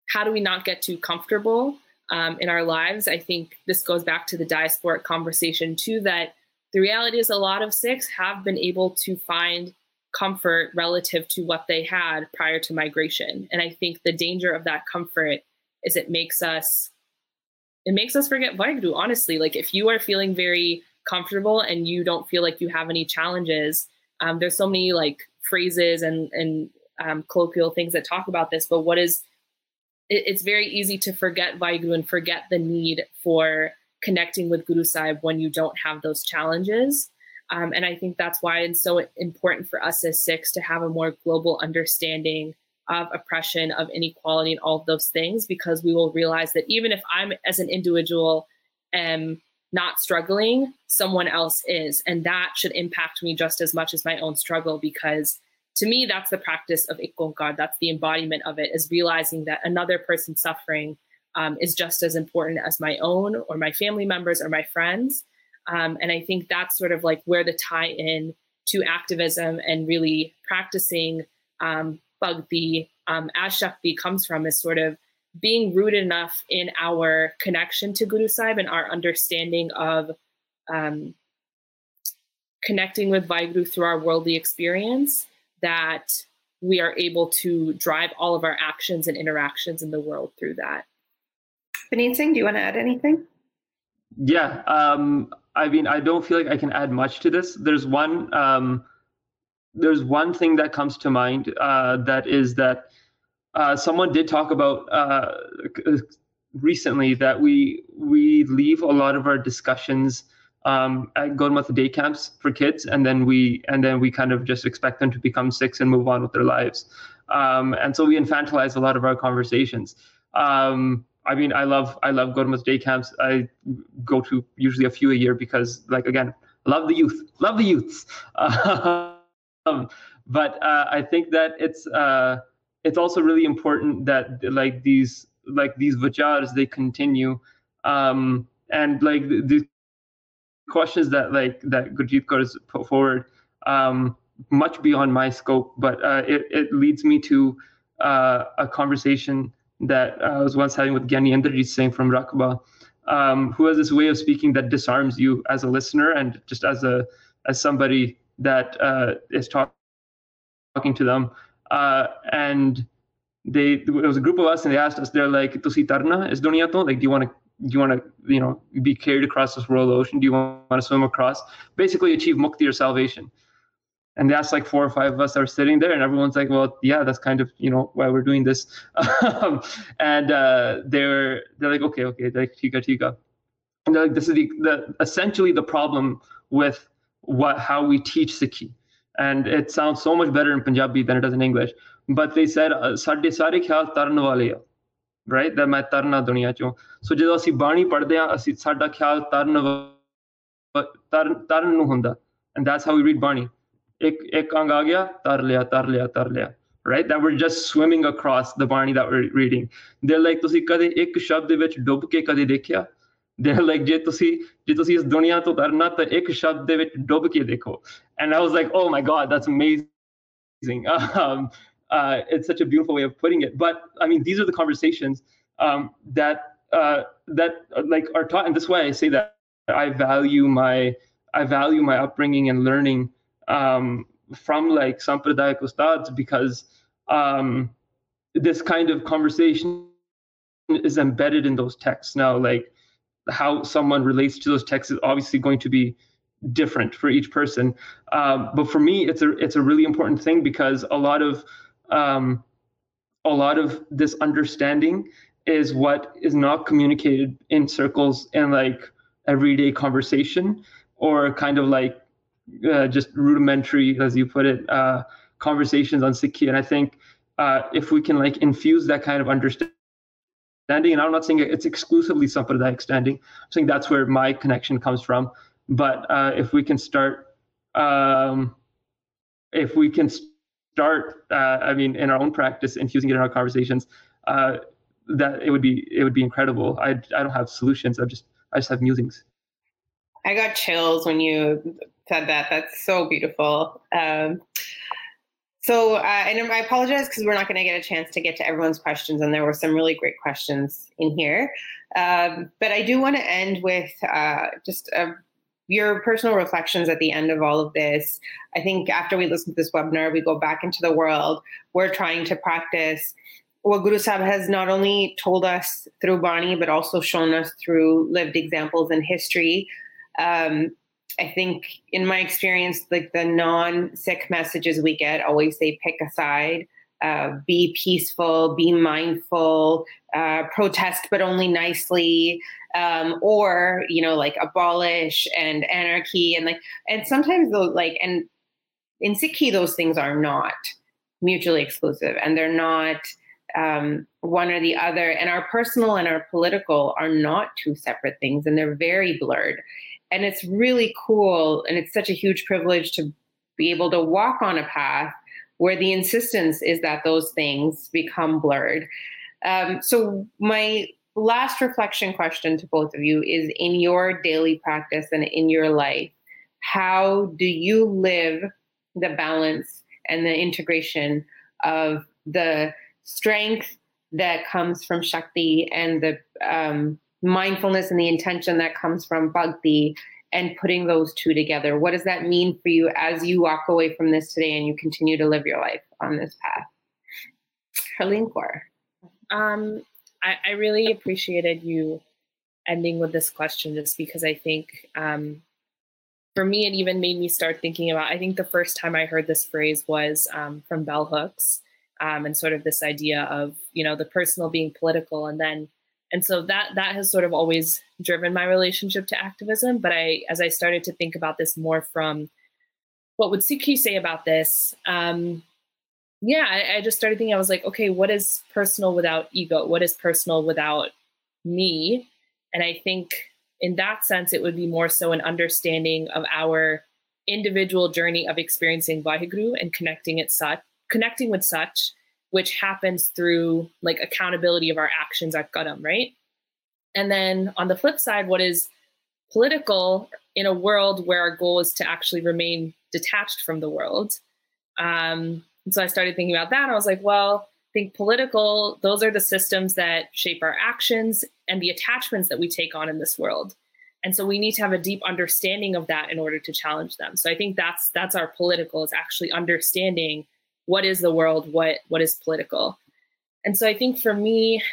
how do we not get too comfortable um, in our lives? I think this goes back to the diasporic conversation too. That the reality is a lot of Sikhs have been able to find comfort relative to what they had prior to migration, and I think the danger of that comfort is it makes us it makes us forget Vaheguru, honestly. Like if you are feeling very comfortable and you don't feel like you have any challenges, um, there's so many like phrases and and um, colloquial things that talk about this. But what is it, it's very easy to forget Vaheguru and forget the need for connecting with Guru Sahib when you don't have those challenges. Um, and I think that's why it's so important for us as Sikhs to have a more global understanding of oppression, of inequality, and all of those things, because we will realize that even if I'm, as an individual, am not struggling, someone else is. And that should impact me just as much as my own struggle, because to me, that's the practice of Ik Onkar. That's the embodiment of it, is realizing that another person suffering um, is just as important as my own or my family members or my friends. Um, and I think that's sort of like where the tie in to activism and really practicing um, Bhakti um, as Shakti comes from is sort of being rooted enough in our connection to Guru Sahib and our understanding of um, connecting with Vaheguru through our worldly experience that we are able to drive all of our actions and interactions in the world through that. Singh, do you want to add anything? Yeah, um, I mean, I don't feel like I can add much to this. There's one um, there's one thing that comes to mind uh, that is that uh, someone did talk about uh, recently that we we leave a lot of our discussions um, at Gurmat day camps for kids, and then we and then we kind of just expect them to become Sikhs and move on with their lives, um, and so we infantilize a lot of our conversations. Um, I mean, I love I love Gurmat day camps. I go to usually a few a year because, like, again, love the youth, love the youths. [laughs] Um, but uh, I think that it's uh, it's also really important that like these like these vichars they continue um, and like the, the, questions that like that Gurjeet Kaur has put forward um, much beyond my scope, but uh, it, it leads me to uh, a conversation that I was once having with Gyani Indrajit Singh from Rakba, um, who has this way of speaking that disarms you as a listener and just as a as somebody that uh, is talk- talking to them. Uh, and they it was a group of us and they asked us, they're like, Tusi tarna is doniato? Like, do you want to do you want to you know be carried across this world ocean? Do you want to swim across? Basically achieve mukti or salvation And they asked like four or five of us that were sitting there, and everyone's like, "Well, yeah, that's kind of you know why we're doing this." [laughs] Um, and uh, they're they're like, "Okay, okay, like tika tika," and they're like, "This is the, the essentially the problem with what how we teach Sikhi. And it sounds so much better in Punjabi than it does in English. But they said, ਸਾਡੇ ਸਾਰੇ ਖਿਆਲ ਤਰਨ ਵਾਲੇ ਆ right that ਮੈਂ ਤਰਨਾ ਦੁਨੀਆ ਚੋਂ ਸੋ ਜਦੋਂ ਅਸੀਂ ਬਾਣੀ ਪੜ੍ਹਦੇ ਆ ਅਸੀਂ ਸਾਡਾ ਖਿਆਲ ਤਰਨ ਤਰਨ ਤਰਨ ਨੂੰ ਹੁੰਦਾ and that's how we read ਬਾਣੀ ek, ek ang aa gaya, tar liya, tar liya, tar liya. right? That we're just swimming across the Bani that we're reading. They're like ਤੁਸੀਂ ਕਦੇ ਇੱਕ ਸ਼ਬਦ ਦੇ ਵਿੱਚ ਡੁੱਬ ਕੇ ਕਦੇ they're like ਜੇ ਤੁਸੀਂ ਜੇ ਤੁਸੀਂ ਇਸ ਦੁਨੀਆ ਤੋਂ ਤਰਨਾ ਤਾਂ ਇੱਕ ਸ਼ਬਦ ਦੇ ਵਿੱਚ ਡੁੱਬ ਕੇ ਦੇਖੋ and i was like oh my god that's amazing. [laughs] Um, uh, it's such a beautiful way of putting it. But i mean these are the conversations um, that uh, that uh, like are taught. And this way i say that i value my i value my upbringing and learning um, from like Sampradayak Ustads because um, this kind of conversation is embedded in those texts now like how someone relates to those texts is obviously going to be different for each person. Um, but for me, it's a it's a really important thing because a lot of um, a lot of this understanding is what is not communicated in circles and like everyday conversation or kind of like uh, just rudimentary, as you put it, uh, conversations on Sikhi. And I think uh, if we can like infuse that kind of understanding, and I'm not saying it's exclusively Sampradaya extending, I'm saying that's where my connection comes from. But uh, if we can start, um, if we can start, uh, I mean, in our own practice, infusing it in our conversations, that it would be it would be incredible. I I don't have solutions. I just I just have musings. I got chills when you said that. That's so beautiful. Um, so, uh, and I apologize because we're not going to get a chance to get to everyone's questions, and there were some really great questions in here. Um, but I do want to end with uh, just uh, your personal reflections at the end of all of this. I think after we listen to this webinar, we go back into the world. We're trying to practice what Guru Sahib has not only told us through Bani, but also shown us through lived examples in history. Um, I think in my experience, like the non-Sikh messages we get always say pick a side, uh, be peaceful, be mindful, uh, protest but only nicely, um, or you know like abolish and anarchy and like and sometimes though like and in Sikhi those things are not mutually exclusive and they're not um, one or the other. And our personal and our political are not two separate things and they're very blurred and it's really cool and it's such a huge privilege to be able to walk on a path where the insistence is that those things become blurred. Um, so my last reflection question to both of you is in your daily practice and in your life how do you live the balance and the integration of the strength that comes from shakti and the um, mindfulness and the intention that comes from bhakti and putting those two together. What does that mean for you as you walk away from this today and you continue to live your life on this path? Harleen Kaur. Um, I, I, really appreciated you ending with this question just because I think um, for me, it even made me start thinking about. I think the first time I heard this phrase was um, from bell hooks um, and sort of this idea of, you know, the personal being political and then and so that that has sort of always driven my relationship to activism but i as i started to think about this more from what would Sikhi say about this um, yeah I, I just started thinking i was like okay what is personal without ego? What is personal without me? And i think in that sense it would be more so an understanding of our individual journey of experiencing Vaheguru and connecting it such connecting with such which happens through like accountability of our actions at Kadam, right? And then on the flip side, what is political in a world where our goal is to actually remain detached from the world? Um, so I started thinking about that. I was like, well, I think political, those are the systems that shape our actions and the attachments that we take on in this world. And so we need to have a deep understanding of that in order to challenge them. So I think that's that's our political is actually understanding what is the world, what what is political. And so I think for me,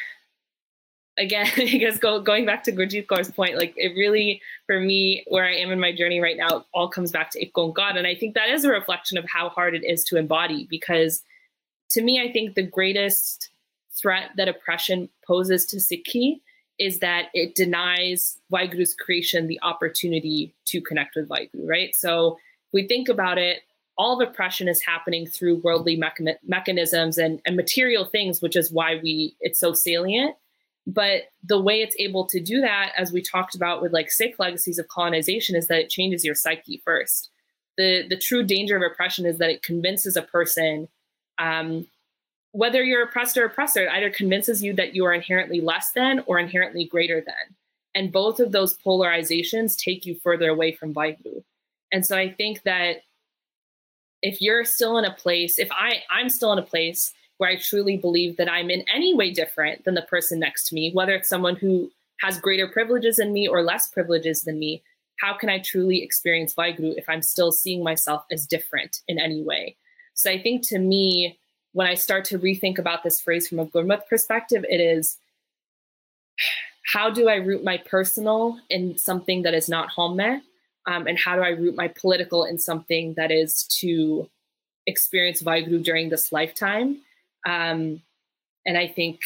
again, [laughs] I guess go, going back to Gurjit Kaur's point, like it really, for me, where I am in my journey right now, all comes back to Ik Onkar. And I think that is a reflection of how hard it is to embody because to me, I think the greatest threat that oppression poses to Sikhi is that it denies Vaheguru's creation the opportunity to connect with Vaheguru, right? So we think about it, all oppression is happening through worldly mechanisms and, and material things, which is why we it's so salient. But the way it's able to do that, as we talked about with like Sikh legacies of colonization, is that it changes your psyche first. The the true danger of oppression is that it convinces a person, um, whether you're oppressed or oppressor, it either convinces you that you are inherently less than or inherently greater than. And both of those polarizations take you further away from Vaheguru. And so I think that if you're still in a place, if I I'm still in a place where I truly believe that I'm in any way different than the person next to me, whether it's someone who has greater privileges than me or less privileges than me, how can I truly experience Vaheguru if I'm still seeing myself as different in any way? So I think to me, when I start to rethink about this phrase from a Gurmat perspective, it is [sighs] how do I root my personal in something that is not home Homme um, and how do I root my political in something that is to experience Vaheguru during this lifetime. Um, and I think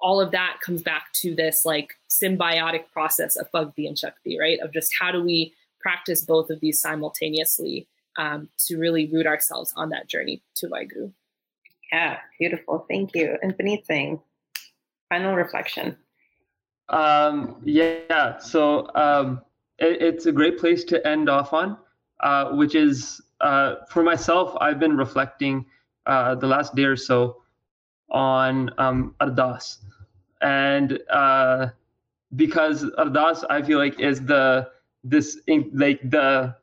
all of that comes back to this like symbiotic process of Bhakti and Shakti, right? Of just how do we practice both of these simultaneously um, to really root ourselves on that journey to Waheguru. Yeah, beautiful. Thank you. And Paneet Singh, final reflection. Um, yeah, so um, it, it's a great place to end off on, uh, which is uh, for myself, I've been reflecting uh, the last day or so on um, Ardas. And uh, because Ardas, I feel like, is the this in, like the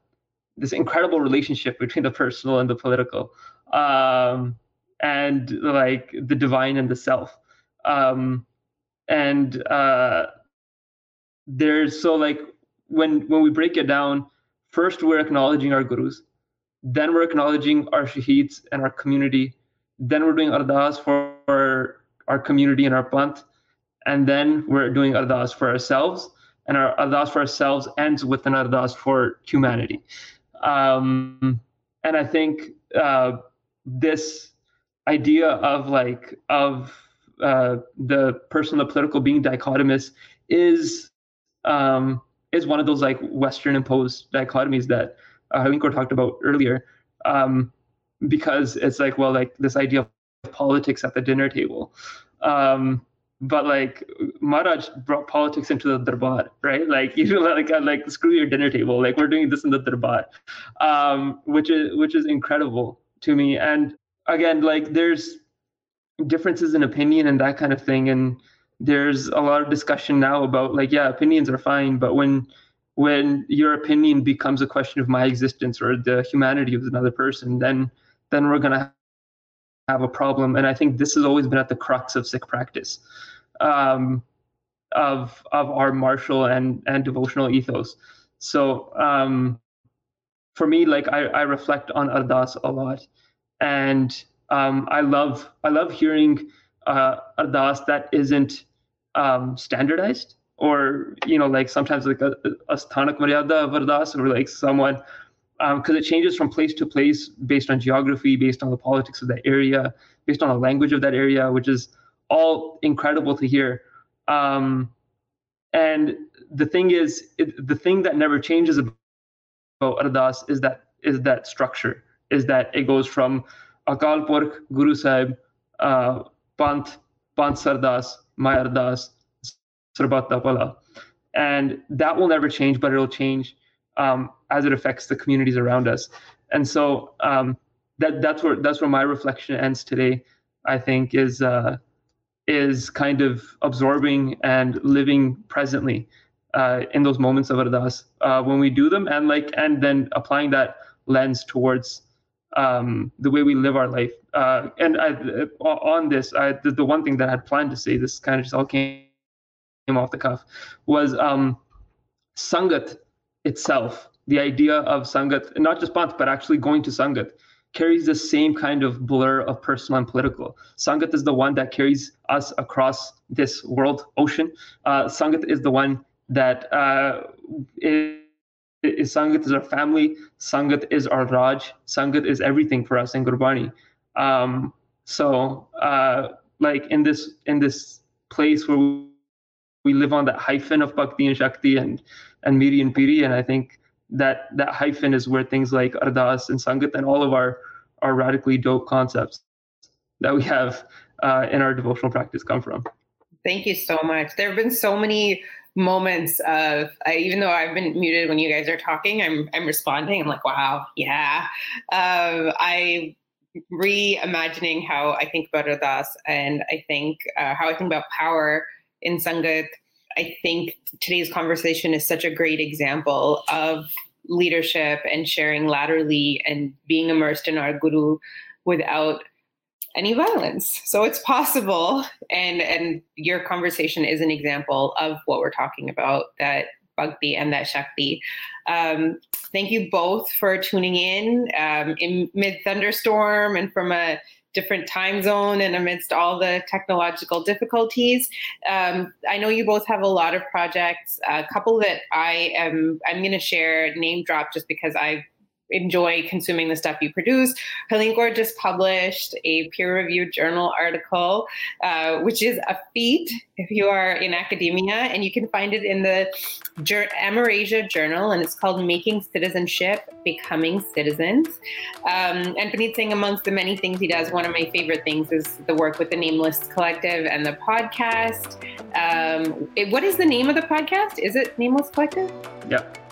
this incredible relationship between the personal and the political um, and like the divine and the self um, and uh, there's so like when when we break it down first we're acknowledging our gurus then we're acknowledging our shaheeds and our community then we're doing ardas for our community and our panth and then we're doing ardas for ourselves and our ardas for ourselves ends with an ardas for humanity. Um, and I think uh, this idea of like of uh, the personal political being dichotomous is um, is one of those like Western imposed dichotomies that uh, talked about earlier, um, because it's like well like this idea of politics at the dinner table. Um, but like Maharaj brought politics into the darbar, right? Like [laughs] you know, like uh, like screw your dinner table. Like we're doing this in the darbar, um, which is which is incredible to me. And again, like there's differences in opinion and that kind of thing, and there's a lot of discussion now about like yeah, opinions are fine, but when when your opinion becomes a question of my existence or the humanity of another person, then then we're gonna have a problem. And I think this has always been at the crux of Sikh practice, um, of of our martial and and devotional ethos. So um, for me, like I, I reflect on Ardas a lot, and um, I love I love hearing uh, Ardas that isn't um, standardized or you know like sometimes like a, a sthanak maryada of Ardas or like someone because um, it changes from place to place based on geography, based on the politics of that area, based on the language of that area, which is all incredible to hear. Um, and the thing is, it, the thing that never changes about Ardas is that is that structure, is that it goes from Akal Purkh, Guru Sahib, uh, Panth, Pant Sardas, Tapala. And that will never change, but it'll change um, as it affects the communities around us. And so um, that that's where that's where my reflection ends today. I think is uh, is kind of absorbing and living presently uh, in those moments of ardas uh, when we do them, and like and then applying that lens towards um, the way we live our life. Uh, and I, on this, I, the, the, one thing that I had planned to say, this kind of just all came, came off the cuff, was um, Sangat itself, the idea of Sangat, not just Panth, but actually going to Sangat, carries the same kind of blur of personal and political. Sangat is the one that carries us across this world ocean. Uh, Sangat is the one that uh, is, is Sangat is our family. Sangat is our Raj. Sangat is everything for us in Gurbani. Um, so, uh, like in this in this place where we, live on that hyphen of Bhakti and Shakti and and Miri and Piri. And I think that that hyphen is where things like Ardas and Sangat and all of our, our radically dope concepts that we have uh, in our devotional practice come from. Thank you so much. There have been so many moments of even though I've been muted when you guys are talking, I'm I'm responding. I'm like, wow, yeah. Um, I reimagining how I think about Ardas and I think uh, how I think about power in Sangat I think today's conversation is such a great example of leadership and sharing laterally and being immersed in our guru without any violence. So it's possible. And and your conversation is an example of what we're talking about, that bhakti and that shakti. Um, thank you both for tuning in um, in mid thunderstorm and from a different time zone and amidst all the technological difficulties. Um, I know you both have a lot of projects. A couple that I am I'm going to share name drop just because I've enjoy consuming the stuff you produce. Harleen Kaur just published a peer-reviewed journal article, uh, which is a feat if you are in academia, and you can find it in the Ger- Amerasia Journal, and it's called "Making Citizenship: Becoming Citizens." Um, and Paneet Singh, amongst the many things he does, one of my favorite things is the work with the Nameless Collective and the podcast. Um, it, what is the name of the podcast? Is it Nameless Collective? Yep.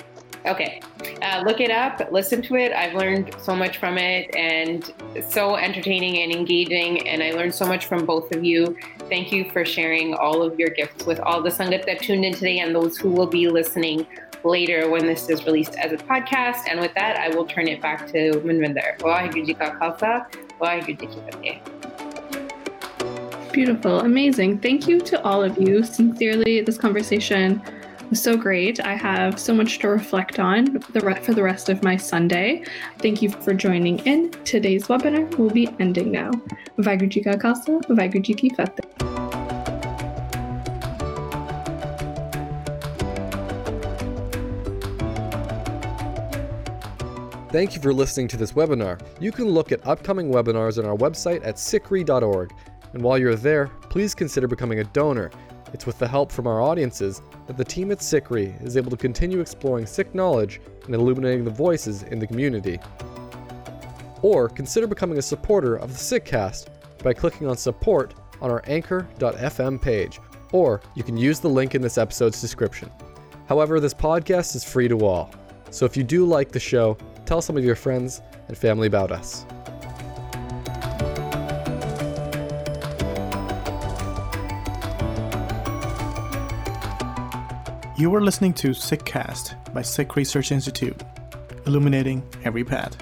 Okay. Uh, look it up, listen to it. I've learned so much from it and so entertaining and engaging. And I learned so much from both of you. Thank you for sharing all of your gifts with all the Sangat that tuned in today and those who will be listening later when this is released as a podcast. And with that, I will turn it back to Manvinder. Beautiful, amazing. Thank you to all of you. Sincerely, this conversation so great. I have so much to reflect on for the rest of my Sunday. Thank you for joining in. Today's webinar will be ending now. Vaheguru ji ka khalsa. Thank you for listening to this webinar. You can look at upcoming webinars on our website at sikhri.org. And while you're there, please consider becoming a donor. It's with the help from our audiences that the team at SikhRI is able to continue exploring Sikh knowledge and illuminating the voices in the community. Or consider becoming a supporter of the Sikh Cast by clicking on support on our anchor.fm page, or you can use the link in this episode's description. However, this podcast is free to all, so if you do like the show, tell some of your friends and family about us. You are listening to Sikh Cast by Sikh Research Institute, illuminating every path.